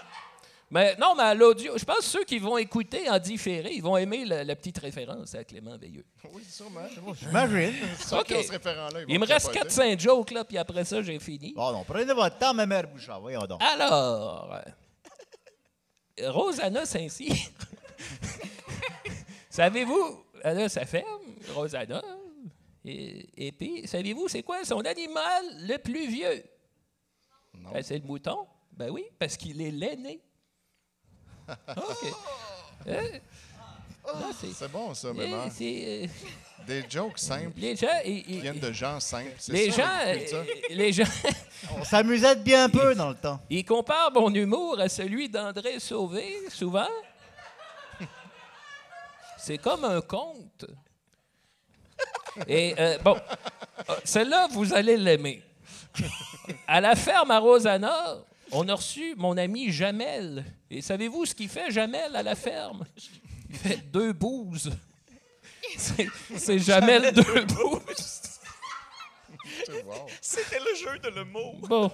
Mais non, mais à l'audio, je pense que ceux qui vont écouter en différé, ils vont aimer la, la petite référence à Clément Veilleux. Oui, sûrement. J'imagine. Ce référent-là, ils Il me reste capoter. 4-5 jokes, là, puis après ça, j'ai fini. Bon, non, prenez votre temps, ma mère Bouchard. Voyons donc. Alors, euh, Rosanna Saint-Cyr. savez-vous, elle a sa ferme, Rosanna. Et, et puis, savez-vous, c'est quoi son animal le plus vieux? Ben, c'est le mouton. Ben oui, parce qu'il est l'aîné. OK. Euh, non, c'est- C'est bon, ça, euh, maman. c'est, euh, Des jokes simples les gens, ils- qui viennent de gens simples. C'est les ça, gens, euh, les gens, On s'amusait de bien peu dans le temps. ils comparent mon humour à celui d'André Sauvé, souvent. C'est comme un conte. Et euh, bon, euh, celle-là, vous allez l'aimer. À la ferme à Rosanna, on a reçu mon ami Jamel. Et savez-vous ce qu'il fait, Jamel, à la ferme? Il fait deux bouses. C'est- Jamel deux bouses. Wow. C'était le jeu de le mot. Bon,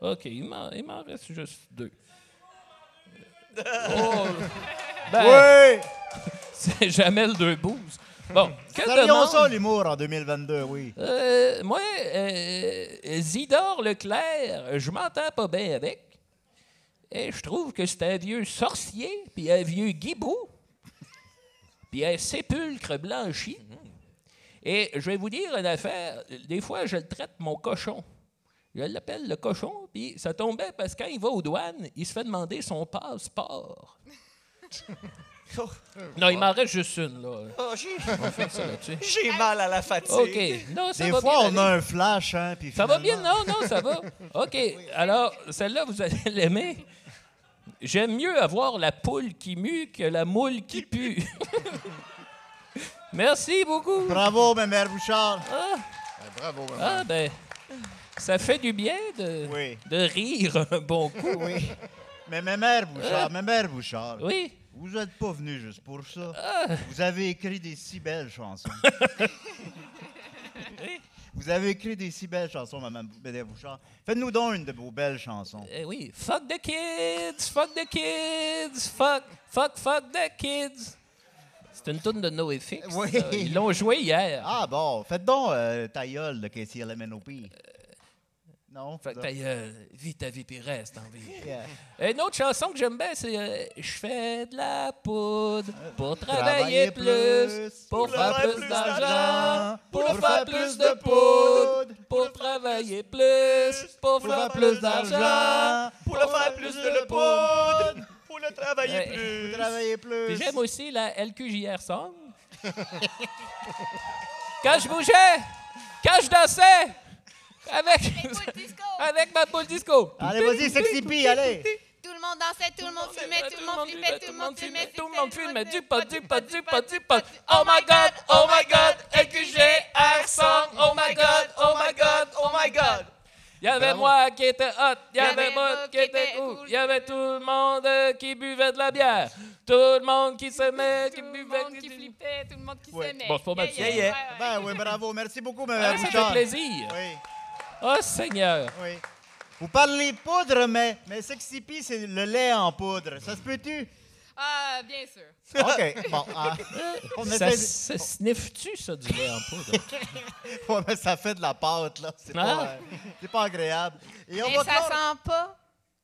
OK, il m'en il m'en reste juste deux. Oh, ben, Oui! c'est Jamel deux bouses. Bon, que demande... ça, l'humour, en 2022, oui. Euh, moi, euh, Zidore Leclerc, je m'entends pas bien avec. Et je trouve que c'est un vieux sorcier, puis un vieux guibou, puis un sépulcre blanchi. Et je vais vous dire une affaire. Des fois, je le traite mon cochon. Je l'appelle le cochon, puis ça tombait parce que quand il va aux douanes, il se fait demander son passeport. Non, il m'en reste juste une, là. Oh, j'ai, mal à la fatigue. OK. Non, ça Des va fois, bien on a un flash, hein, puis Ça va bien? Non, non, ça va. OK. Alors, celle-là, vous allez l'aimer. J'aime mieux avoir la poule qui mue que la moule qui pue. Merci beaucoup. Bravo, ma mère Bouchard. Ah, Ben, bravo, maman. ah, ben, ça fait du bien de, Oui. de rire un bon coup. Oui. Mais ma mère Bouchard, ma mère Bouchard, Oui. Vous n'êtes pas venu juste pour ça. Ah. Vous avez écrit des si belles chansons. Vous avez écrit des si belles chansons, Bédé Bouchard. Faites-nous donc une de vos belles chansons. Eh oui. Fuck the kids, fuck the kids, fuck, fuck, fuck the kids. C'est une tune de NoFX. Oui. ça. Ils l'ont joué hier. Ah bon, faites donc euh, ta gueule de KCLMNOP. Non? Fait que ta gueule, vis ta vie puis reste en vie. Yeah. Une autre chanson que j'aime bien, c'est euh, Je fais de la poudre pour Travailler travailler plus, pour faire plus d'argent, pour faire plus de poudre, pour travailler plus, pour faire plus d'argent. Pour faire plus de poudre. Pour le travailler plus. Vous travaillez plus. J'aime aussi la LQJR song. quand je bougeais, quand je dansais, avec, avec ma poule disco. Allez, vas-y, Sexy P, allez. Tout le monde dansait, tout le monde fumait, tout le monde flippait, tout le monde fumait, tout le monde fumait du pot, du pot, du pot, du pot. Oh my god, oh my god, LQJR song, oh my god, oh my god, oh my god. Il y avait Bravo. moi qui était hot, il y Il y avait avait moi qui était cool, cool. il y avait tout le monde qui buvait de la bière, tout le monde qui s'aimait, qui Tout le buvait, monde qui flippait, tout le monde qui s'aimait. Bon, ouais, ouais. Ben oui, bravo. Merci beaucoup, ma Ah, mère Ça fait plaisir. Oui, Oh Seigneur. oui. Vous parlez poudre, mais, mais Sexy c'est le lait en poudre. Ça se peut-tu? Ah, bien sûr. OK. Bon, ah, on Ça, essaie de- ça sniffe-tu, ça, du lait en poudre? Ouais, mais ça fait de la pâte, là. C'est Ah. pas, euh, c'est pas agréable. Et on Mais va ça clore- sent pas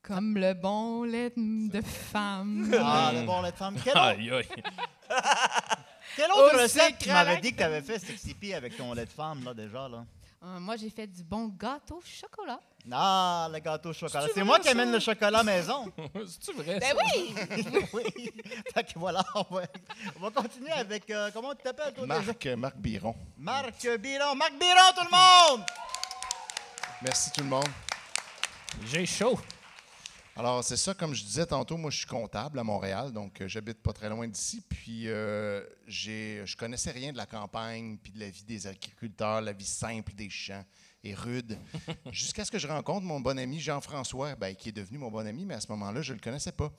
comme le bon lait de femme. Ah, le bon lait de femme. Quelle autre, Aïe, aïe. quelle autre Au recette tu m'avais dit que tu avais fait Sexy avec ton lait de femme, là, déjà, là? Euh, moi, j'ai fait du bon gâteau au chocolat. Ah, le gâteau au chocolat. C'est moi qui amène le chocolat maison. C'est-tu vrai, Ben ça? oui! oui. Fait que voilà, on va, on va continuer avec. euh, comment tu t'appelles, toi, déjà? Marc, euh, Marc Biron. Marc Biron. Marc Biron, tout le monde! Merci tout le monde. J'ai chaud. Alors, c'est ça, comme je disais tantôt, moi, je suis comptable à Montréal, donc euh, j'habite pas très loin d'ici. Puis, euh, j'ai, je connaissais rien de la campagne, puis de la vie des agriculteurs, la vie simple des champs et rude. Jusqu'à ce que je rencontre mon bon ami Jean-François, ben, qui est devenu mon bon ami, mais à ce moment-là, je ne le connaissais pas.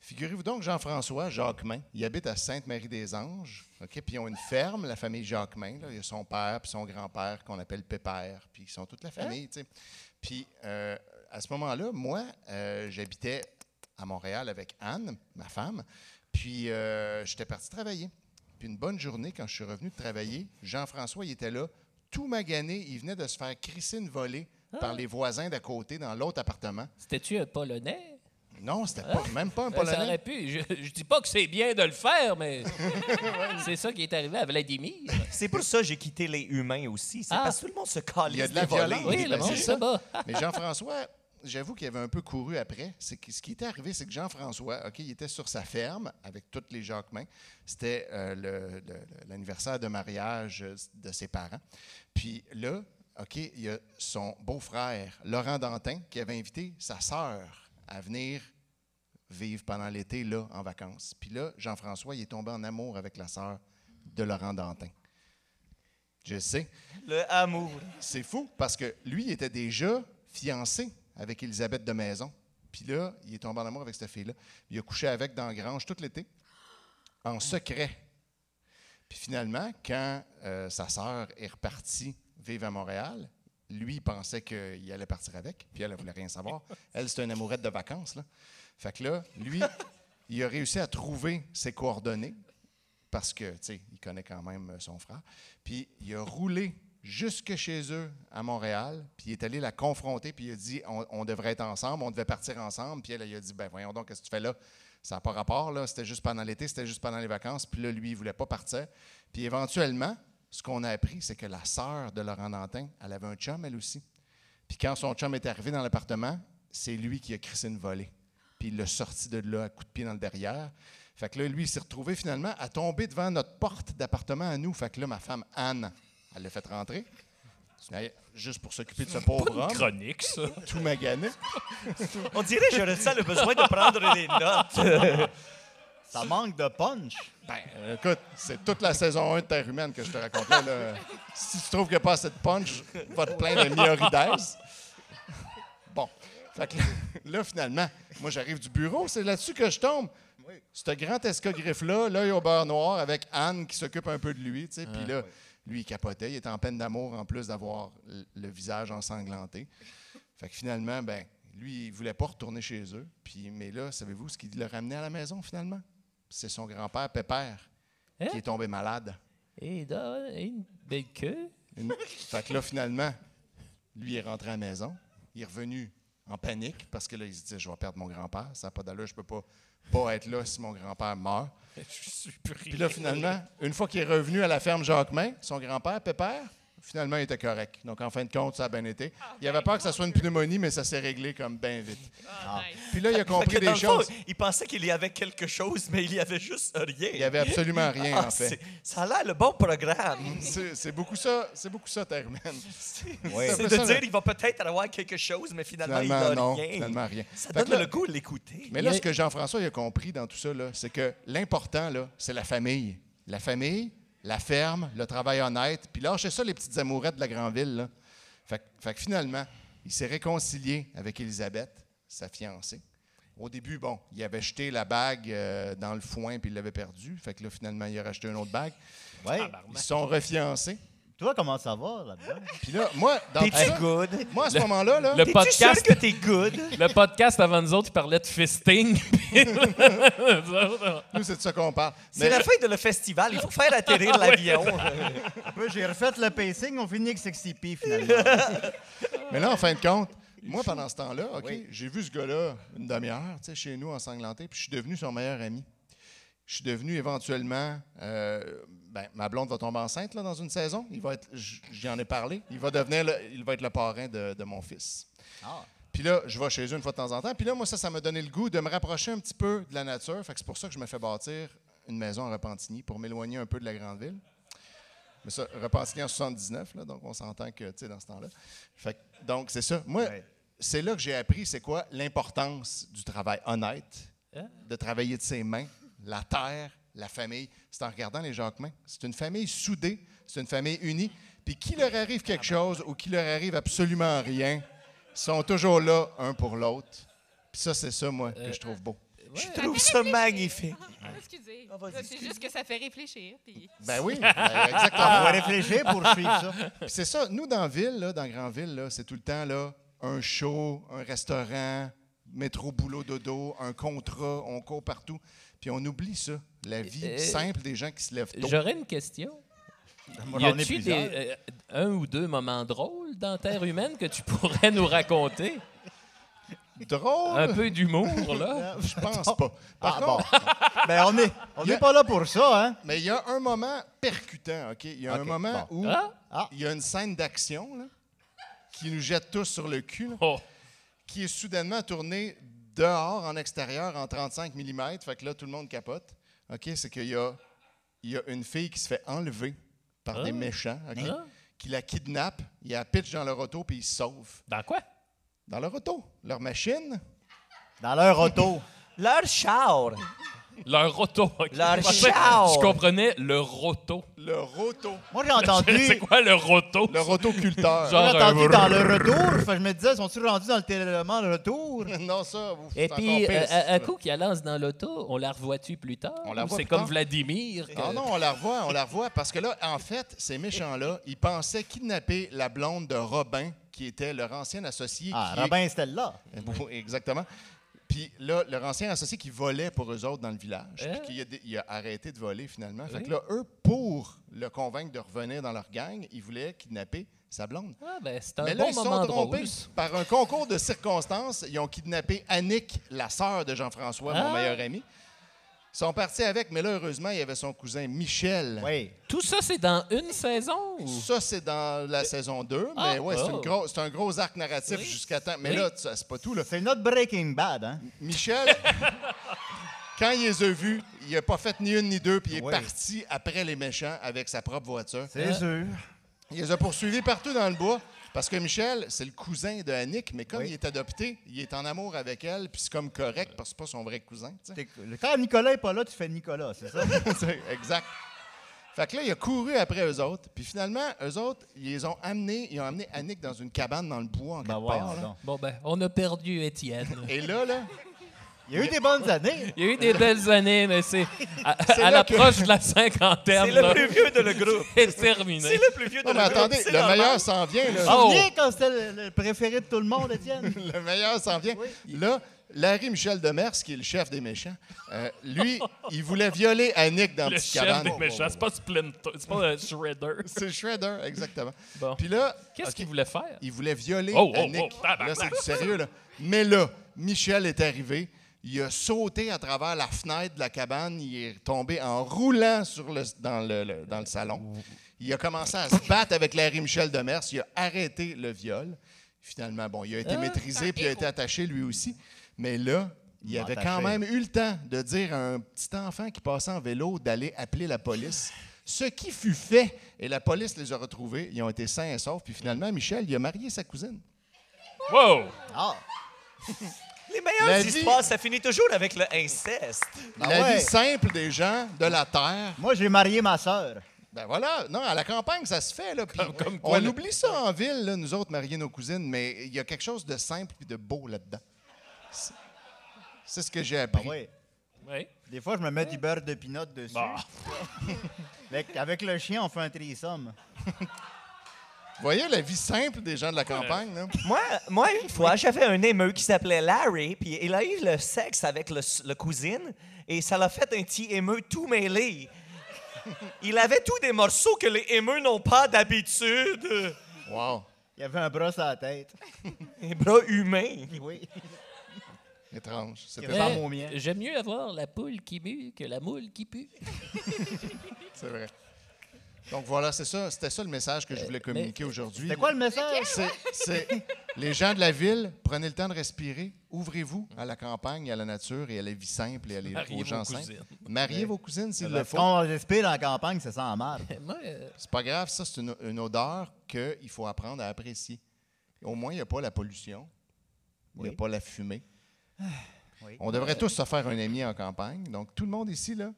Figurez-vous donc, Jean-François Jacquemin, il habite à Sainte-Marie-des-Anges, OK? puis ils ont une ferme, la famille Jacquemin. Là. Il y a son père puis son grand-père qu'on appelle Pépère, puis ils sont toute la famille. tu sais. Puis euh, à ce moment-là, moi, euh, j'habitais à Montréal avec Anne, ma femme, puis euh, j'étais parti travailler. Puis une bonne journée, quand je suis revenu de travailler, Jean-François, il était là, tout magané, il venait de se faire crisser une volée par les voisins d'à côté dans l'autre appartement. C'était-tu un Polonais? Non, c'était pas, même pas un Ça Polonais. aurait pu. Je, je dis pas que c'est bien de le faire, mais c'est ça qui est arrivé à Vladimir. C'est pour ça que j'ai quitté les humains aussi. C'est Ah. parce que tout le monde se calisse Il y a de la violence. Oui, ben, le monde c'est se ça. bat. Mais Jean-François, j'avoue qu'il avait un peu couru après. C'est que ce qui était arrivé, c'est que Jean-François, OK, il était sur sa ferme avec toutes les Jacquemins. C'était euh, le- le- l'anniversaire de mariage euh, de ses parents. Puis là, OK, il y a son beau-frère, Laurent Dantin, qui avait invité sa sœur à venir vivre pendant l'été, là, en vacances. Puis là, Jean-François, il est tombé en amour avec la sœur de Laurent Dantin. Je sais. Le amour. C'est fou parce que lui, il était déjà fiancé avec Elisabeth de Maison. Puis là, il est tombé en amour avec cette fille-là. Il a couché avec dans la grange tout l'été, en secret. Puis finalement, quand euh, sa sœur est repartie vivre à Montréal, lui, il pensait qu'il allait partir avec, puis elle ne voulait rien savoir. Elle, c'était une amourette de vacances. Là. Fait que là, lui, il a réussi à trouver ses coordonnées, parce que, tu sais, il connaît quand même euh, son frère. Puis il a roulé jusque chez eux à Montréal, puis il est allé la confronter, puis il a dit on, devrait être ensemble, on devait partir ensemble. Puis elle, a dit ben voyons donc, qu'est-ce que tu fais là? Ça n'a pas rapport. C'était juste pendant l'été, c'était juste pendant les vacances. Puis là, lui, il ne voulait pas partir. Puis éventuellement, ce qu'on a appris, c'est que la sœur de Laurent Dantin, elle avait un chum, elle aussi. Puis quand son chum est arrivé dans l'appartement, c'est lui qui a crissé une volée. Puis il l'a sorti de là à coup de pied dans le derrière. Fait que là, lui, il s'est retrouvé finalement à tomber devant notre porte d'appartement à nous. Fait que là, ma femme Anne, elle l'a fait rentrer. Juste pour s'occuper de ce pauvre Pas une homme, chronique, ça. tout magané. On dirait que je ressens le besoin de prendre des notes. Ça manque de punch. Ben, écoute, c'est toute la saison 1 de Terre humaine que je te raconte là. Si tu trouves qu'il n'y a pas assez de punch, va te plaindre de Myorides. Bon. Fait que là, là, finalement, moi, j'arrive du bureau, c'est là-dessus que je tombe. Ce grand escogriffe-là, l'œil au beurre noir, avec Anne qui s'occupe un peu de lui, tu sais. Puis là, lui, il capotait. Il était en peine d'amour en plus d'avoir le visage ensanglanté. Fait que finalement, ben, lui, il voulait pas retourner chez eux. Puis, mais là, savez-vous ce qui l'a ramené à la maison finalement? C'est son grand-père, Pépère, Hein? qui est tombé malade. Et là, une belle queue. Une- Fait que là, finalement, lui est rentré à la maison. Il est revenu en panique parce que là, il se dit Je vais perdre mon grand-père. Ça n'a pas d'allure, je peux pas, pas être là si mon grand-père meurt. Je suis pris. Puis là, finalement, une fois qu'il est revenu à la ferme Jacquemin, son grand-père, Pépère, finalement, il était correct. Donc, en fin de compte, ça a bien été. Il avait peur que ça soit une pneumonie, mais ça s'est réglé comme bien vite. Ah, nice. Puis là, il a compris des fond, choses. il pensait qu'il y avait quelque chose, mais il y avait juste rien. Il n'y avait absolument rien, Ah, en fait. Ça a l'air le bon programme. C'est beaucoup ça, c'est beaucoup ça, Terre humaine. Oui. C'est de ça, dire il va peut-être avoir quelque chose, mais finalement, Finalement, il n'a non. rien. Finalement, rien. Ça Fait donne là- le goût de l'écouter. Mais là, y ce que Jean-François a compris dans tout ça, là, c'est que l'important, là, c'est la famille. La famille, la ferme, le travail honnête. Puis lâchez ça, les petites amourettes de la grande ville. Là. Fait, que- fait que finalement, il s'est réconcilié avec Elisabeth, sa fiancée. Au début, bon, il avait jeté la bague euh, dans le foin puis il l'avait perdue. Fait que là, finalement, il a racheté une autre bague. Ouais. Ils se sont refiancés. Toi, comment ça va là-dedans? Puis là, moi, dans T'es-tu ça, good? moi, à ce moment-là, là, Le T'es-tu podcast, sûr que t'es good? le podcast avant nous autres, il parlait de fisting. puis- nous, c'est de ça qu'on parle. C'est la fin de le festival. Il faut faire atterrir l'avion. Moi, j'ai refait le pacing, on finit avec Sexy P finalement. Mais là, en fin de compte, moi, pendant ce temps-là, OK, Oui. j'ai vu ce gars-là une demi-heure, tu sais, chez nous, ensanglanté, puis je suis devenu son meilleur ami. Je suis devenu éventuellement. euh, ben, ma blonde va tomber enceinte là, dans une saison. Il va être, j- j'y en ai parlé. Il va devenir, le- il va être le parrain de, de mon fils. Ah. Puis là, je vais chez eux une fois de temps en temps. Puis là, moi, ça, ça m'a donné le goût de me rapprocher un petit peu de la nature. Fait que c'est pour ça que je me fais bâtir une maison à Repentigny pour m'éloigner un peu de la grande ville. Mais ça, Repentigny en 79, là, donc on s'entend que, tu sais, dans ce temps-là. Fait que- donc, c'est ça. Moi, Ouais. c'est là que j'ai appris c'est quoi l'importance du travail honnête, Hein? de travailler de ses mains, la terre, la famille. C'est en regardant les Jacquemin. C'est une famille soudée, c'est une famille unie. Puis qui leur arrive quelque chose ou qui leur arrive absolument rien, ils sont toujours là un pour l'autre. Puis ça, c'est ça, moi, que je trouve beau. Je trouve ça magnifique. Ah, Excusez. Ah, C'est juste que ça fait réfléchir. puis- Ben oui, ben exactement. On va réfléchir pour suivre ça. Puis c'est ça, nous, dans la ville, là, dans Grande Ville, là, c'est tout le temps là, un show, un restaurant, métro, boulot, dodo, un contrat, on court partout. Puis on oublie ça, la vie Euh, simple des gens qui se lèvent tôt. J'aurais une question. Y j'en ai a-tu euh, un ou deux moments drôles dans Terre humaine que tu pourrais nous raconter? Drôle, Un peu d'humour, là? je pense pas. Par Ah, contre, bon. Ben, on n'est on a- est pas là pour ça, hein? mais il y a un moment percutant, OK? Il y a un moment où Ah? Ah. il y a une scène d'action là, qui nous jette tous sur le cul, là, Oh. qui est soudainement tournée dehors, en extérieur, en 35 mm. Fait que là, tout le monde capote. OK? C'est qu'il y a, il y a une fille qui se fait enlever par Ah. des méchants, OK? Ah. Qui la kidnappe, il la pitch dans leur auto, puis ils se sauvent. Dans quoi? Dans leur auto. Leur machine. Dans leur auto. Leur char. Leur roto. ok. Leur Je pensais- char. Je comprenais le roto. Leur auto. Moi, j'ai entendu. C'est quoi le roto? Leur autoculteur. J'ai Genre- entendu un- dans le retour. Fait que je me disais, sont-ils rendus dans le téléroman le retour? non, ça, vous Et puis, euh, à coup qu'il lance dans l'auto, on la revoit-tu plus tard? On la Ou revoit C'est plus comme tard. Vladimir. que- Ah non, on la revoit, on la revoit. Parce que là, en fait, ces méchants-là, ils pensaient kidnapper la blonde de Robin, qui était leur ancien associé. Ah, qui est- Robin Stella. Bon, Exactement. Puis là, leur ancien associé qui volait pour eux autres dans le village, Hein? puis qui a, dé- il a arrêté de voler finalement. Fait Oui. que là, eux, pour le convaincre de revenir dans leur gang, ils voulaient kidnapper sa blonde. Ah, ben, c'est un Mais là, bon ils se moment sont trompés. drôle. Par un concours de circonstances, ils ont kidnappé Annick, la sœur de Jean-François, mon Ah. meilleur ami. Ils sont partis avec, mais là, heureusement, il y avait son cousin Michel. Oui. Tout ça, c'est dans une saison? ou- Ça, c'est dans la saison 2, Ah, mais ouais, c'est, une oh. gros- c'est un gros arc narratif Oui. jusqu'à temps. Mais Oui. là, c'est pas tout. Là. C'est notre Breaking Bad, hein? Michel, quand il les a vus, il n'a pas fait ni une ni deux, puis il est Oui. parti après les méchants avec sa propre voiture. C'est Hein? sûr. Il les a poursuivis partout dans le bois. Parce que Michel, c'est le cousin de Annick, mais comme Oui. il est adopté, il est en amour avec elle, puis c'est comme correct parce que c'est pas son vrai cousin. tu sais. T'es- Quand Nicolas est pas là, tu fais Nicolas, c'est ça? C'est exact. Fait que là, il a couru après eux autres. Puis finalement, eux autres, ils les ont amenés, ils ont amené Annick dans une cabane dans le bois en Ben quelque voyons part, là. donc. Bon, ben, on a perdu Étienne. Et là, là, Il y a eu des bonnes années. Il y a eu des belles années, mais c'est à, C'est à que- l'approche de la cinquantaine. C'est le plus vieux de le groupe. C'est terminé. C'est le plus vieux de non, le mais groupe. attendez, le normal. meilleur s'en vient, là. Oh! Souviens quand c'était le, le préféré de tout le monde, Étienne? Le meilleur s'en vient. Là, Larry Michel Demers, qui est le chef des méchants, euh, lui, il voulait violer Annick dans Le petite chef cabane. des méchants, c'est pas Splinter, c'est pas un Shredder. C'est Shredder, exactement. Bon. Puis là, Qu'est-ce qu'il voulait faire? il voulait violer Oh, oh, Annick. oh, tabarnak. là, c'est du sérieux, là. Mais là, Michel est arrivé. Il a sauté à travers la fenêtre de la cabane. Il est tombé en roulant sur le, dans, le, le- dans le salon. Il a commencé à se battre avec Larry Michel Demers. Il a arrêté le viol. Finalement, bon, il a été Ah, maîtrisé puis il a été attaché lui aussi. Mais là, il avait quand même eu le temps de dire à un petit enfant qui passait en vélo d'aller appeler la police. Ce qui fut fait, et la police les a retrouvés. Ils ont été sains et saufs. Puis finalement, Michel, il a marié sa cousine. Wow! Ah! Les meilleures La vie- histoires, ça finit toujours avec le inceste. Ben la ouais. vie simple des gens de la terre. Moi, j'ai marié ma sœur. Ben voilà, non, à la campagne, ça se fait. Là, puis Comme- comme quoi, on oublie ça en ville, là, nous autres, marier nos cousines, mais il y a quelque chose de simple et de beau là-dedans. C'est- C'est ce que j'ai Ah appris. oui. Oui. Des fois, je me mets du beurre de pinot dessus. Bah. Avec, avec le chien, on fait un threesome. Vous voyez la vie simple des gens de la campagne? Là? Moi, moi, une fois, j'avais un émeu qui s'appelait Larry, puis il a eu le sexe avec le, le cousine, et ça l'a fait un petit émeu tout mêlé. Il avait tous des morceaux que les émeux n'ont pas d'habitude. Wow, Il avait un bras à la tête. Les bras humains. Oui. étrange. C'est c'est ressemble au mien. J'aime mieux avoir la poule qui mue que la moule qui pue. vrai. Donc voilà, c'est ça. C'était ça le message que je voulais communiquer aujourd'hui. C'est quoi le message? C'est, c'est- les gens de la ville, prenez le temps de respirer, ouvrez-vous à la campagne, à la nature et à la vie simple et à les, Mariez aux gens vos simples. cousines. Mariez vos cousines s'il le faut. qu'on respire en campagne, ça sent mal. Euh, C'est pas grave, ça, c'est une, une odeur qu'il faut apprendre à apprécier. Au moins, il n'y a pas la pollution, il n'y a Oui. pas la fumée. Oui. On devrait tous se faire un ami en campagne. Donc, tout le monde ici, là,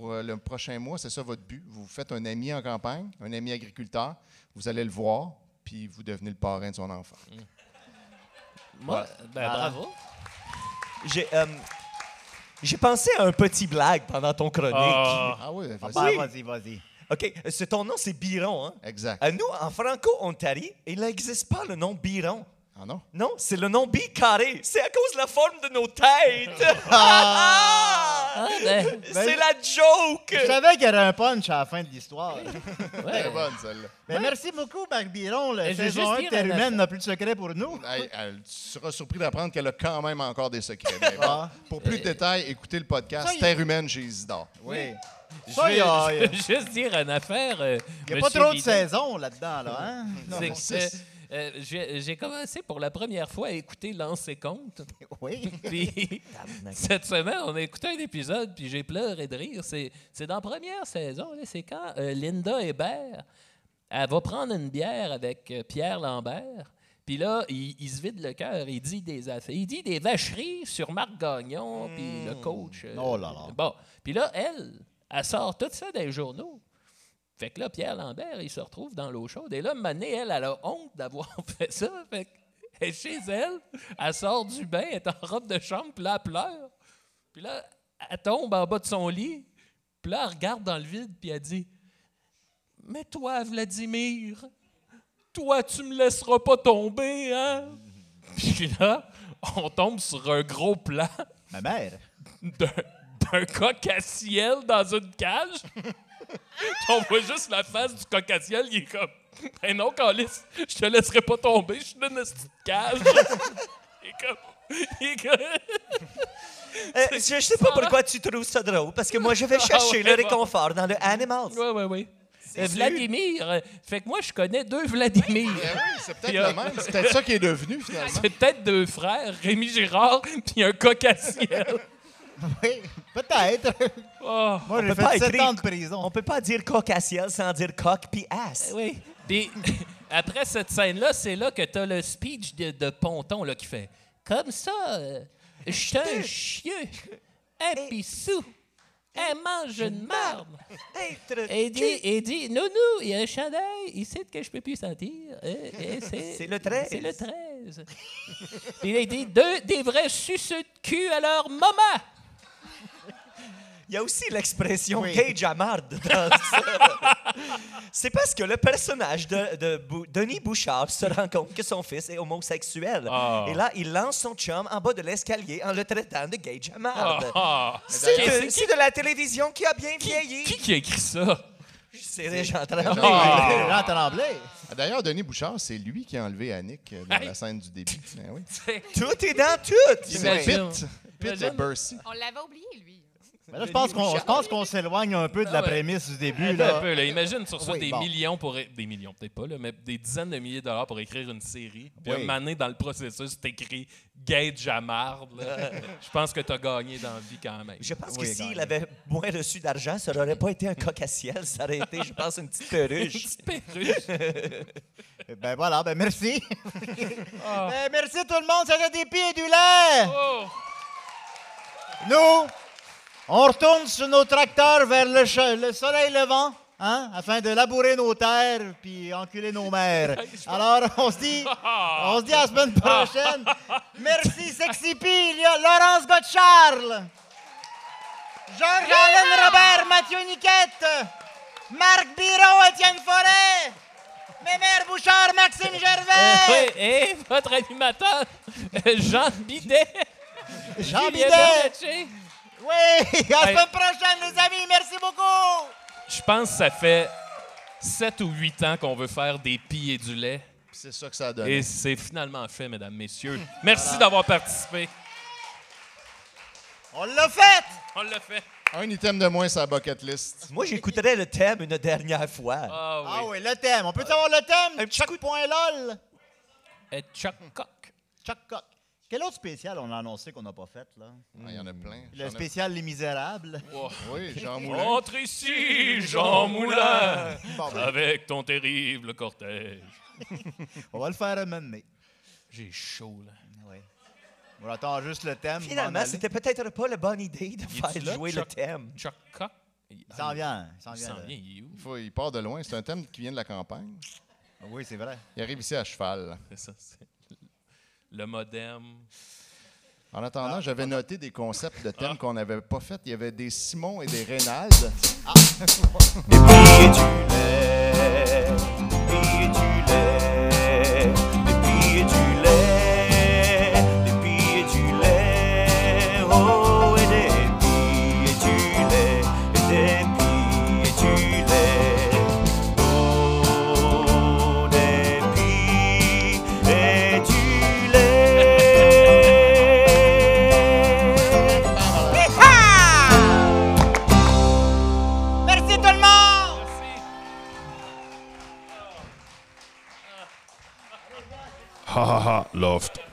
pour euh, le prochain mois, c'est ça votre but. Vous faites un ami en campagne, un ami agriculteur, vous allez le voir, puis vous devenez le parrain de son enfant. moi ben, Ah. bravo. J'ai euh, j'ai pensé à un petit blague pendant ton chronique. Ah. Ah oui, Ah, vas-y. ben, Vas-y, vas-y. OK, c'est ton nom, c'est Biron, hein? Exact. À nous, en franco-ontarie, il n'existe pas le nom Biron. Ah non? Non, c'est le nom bi carré. C'est à cause de la forme de nos têtes. Ah! Ah, ben, c'est la joke. Je savais qu'il y aurait un punch à la fin de l'histoire. ouais. Très bonne, celle-là. Mais merci beaucoup, Marc Biron. Je veux saison juste 1 dire Terre la humaine n'a plus de secret pour nous. Elle- tu seras surpris d'apprendre qu'elle a quand même encore des secrets. Mais bon, Ah. pour plus de détails, écoutez le podcast Ça, Terre humaine chez Isidore. Oui. Je vais- je juste dire une affaire. euh, il y a pas trop de saisons là-dedans, là. Hein? C'est Non, c'est- euh, j'ai commencé pour la première fois à écouter Lancer compte. Oui. Puis cette semaine, on a écouté un épisode, puis j'ai pleuré de rire. C'est dans la première saison, c'est quand euh, Linda Hébert, elle va prendre une bière avec euh, Pierre Lambert. Puis là, il, il se vide le cœur, il dit des affaires. Il dit des vacheries sur Marc Gagnon, puis le coach. euh, Oh là là. Bon. Puis là, elle, elle sort tout ça des journaux. Fait que là, Pierre Lambert, il se retrouve dans l'eau chaude. Et là, Mané, elle, elle a honte d'avoir fait ça. Fait qu'elle est chez elle, elle sort du bain, elle est en robe de chambre, puis là, elle pleure. Puis là, elle tombe en bas de son lit, puis là, elle regarde dans le vide, puis elle dit Mais toi, Vladimir, toi, tu me laisseras pas tomber, hein Puis là, on tombe sur un gros plan Ma mère. d'un d'un coq à ciel dans une cage. on voit juste la face du coq à ciel, il est comme Ben non, Calis, je te laisserai pas tomber, je suis dans une petite cage. il est comme. Il est comme- Euh, je ne sais pas pourquoi tu trouves ça drôle, parce que moi, je vais chercher le ouais, réconfort dans le Animals. Oui, oui, oui. Euh. Vladimir. euh, Fait que moi, je connais deux Vladimir. Oui, c'est peut-être le même. C'est peut-être ça qui est devenu, finalement. C'est peut-être deux frères, Rémi Girard puis un cocassiel. Oui, peut-être. Oh, Moi, j'ai peut pas fait 7 écrire- ans de prison. On peut pas dire coq à ciel sans dire coq puis ass. oui. Puis après cette scène-là, c'est là que t'as le speech de, de Ponton là, qui fait Comme ça, euh, je suis un chieux, un pissou, un mange une marde. Être Et il dit, et il dit Nounou, il y a un chandail ici que je peux plus sentir. C'est le 13. C'est le 13. Puis là, il dit deux, des vrais suceux de cul à leur maman. Il y a aussi l'expression Oui. dans ça. C'est parce que le personnage de, de Bou- Denis Bouchard se rend compte que son fils est homosexuel. Ah. Et là, il lance son chum en bas de l'escalier en le traitant de gay jamarde. Ah. C'est Qui- de, c'est de la télévision qui a bien vieilli. Qui qui a écrit ça? C'est Régent Tremblay. Ah. Jean Tremblay. D'ailleurs, Denis Bouchard, c'est lui qui a enlevé Annick euh, dans la scène du début. Ben oui. Tout est dans tout. C'est Imagine. et Bercy. On l'avait oublié, lui. Mais là, je pense qu'on je pense qu'on s'éloigne un peu de la Ah ouais. prémisse du début. Attends Là. un peu, là. Imagine sur ça Oui, des bon. millions pour. é- Des millions, peut-être pas, là, mais des dizaines de milliers de dollars pour écrire une série. Puis Oui. un année dans le processus, c'est écrit Gay Jamarde. là. Je pense que tu as gagné dans la vie quand même. Je pense Oui, que s'il gagné. avait moins reçu d'argent, ça n'aurait pas été un coq à ciel, ça aurait été, je pense, une petite perruche. Petite perruche. Ben voilà, ben merci. Ah. Ben, merci tout le monde, c'était des pieds et du lait. Oh! Nous, on retourne sur nos tracteurs vers le, soleil levant, hein, afin de labourer nos terres puis enculer nos mères. Alors, on se dit, on se dit à la semaine prochaine. Merci, Sexy P, il y a Laurence Gottscharl, Georges-Alain Robert, Mathieu Niquette, Marc Biro, Étienne Forêt, Mémère Bouchard, Maxime Gervais, Oui, et votre animateur, Jean Bidet. Jean Bidet. Oui, à la Hey. semaine prochaine, les amis. Merci beaucoup. Je pense que ça fait 7 ou 8 ans qu'on veut faire des pieds et du lait. C'est ça que ça a donné. Et c'est finalement fait, mesdames, messieurs. Merci d'avoir participé. On l'a fait. On l'a fait. Un item de moins sur la bucket list. Moi, j'écouterais le thème une dernière fois. Ah Ah oui. oui, le thème. On peut savoir le thème? Un petit Chuck coup de- point lol. Et Chuck Cock. Chuck Cock. Quel autre spécial on a annoncé qu'on n'a pas fait, là? Ah, Il y en a plein. Le J'en ai- spécial Les Misérables. Oui, Jean Moulin. Entre ici, Jean Moulin, Bon, ben, avec ton terrible cortège. on va le faire donné. J'ai chaud, là. Oui. On attend juste le thème. Finalement, c'était peut-être pas la bonne idée de faire là, jouer le thème? Chuck Cock. Il s'en vient. Il s'en Il vient. où? Il, faut, il part de loin. C'est un thème qui vient de la campagne. Oui, c'est vrai. Il arrive ici à cheval. C'est ça, c'est le modem. En Ah. attendant, j'avais noté des concepts de thèmes qu'on n'avait pas fait. Il y avait des Simon et des Reynald. Lait, lait, lait, Hahaha, läuft.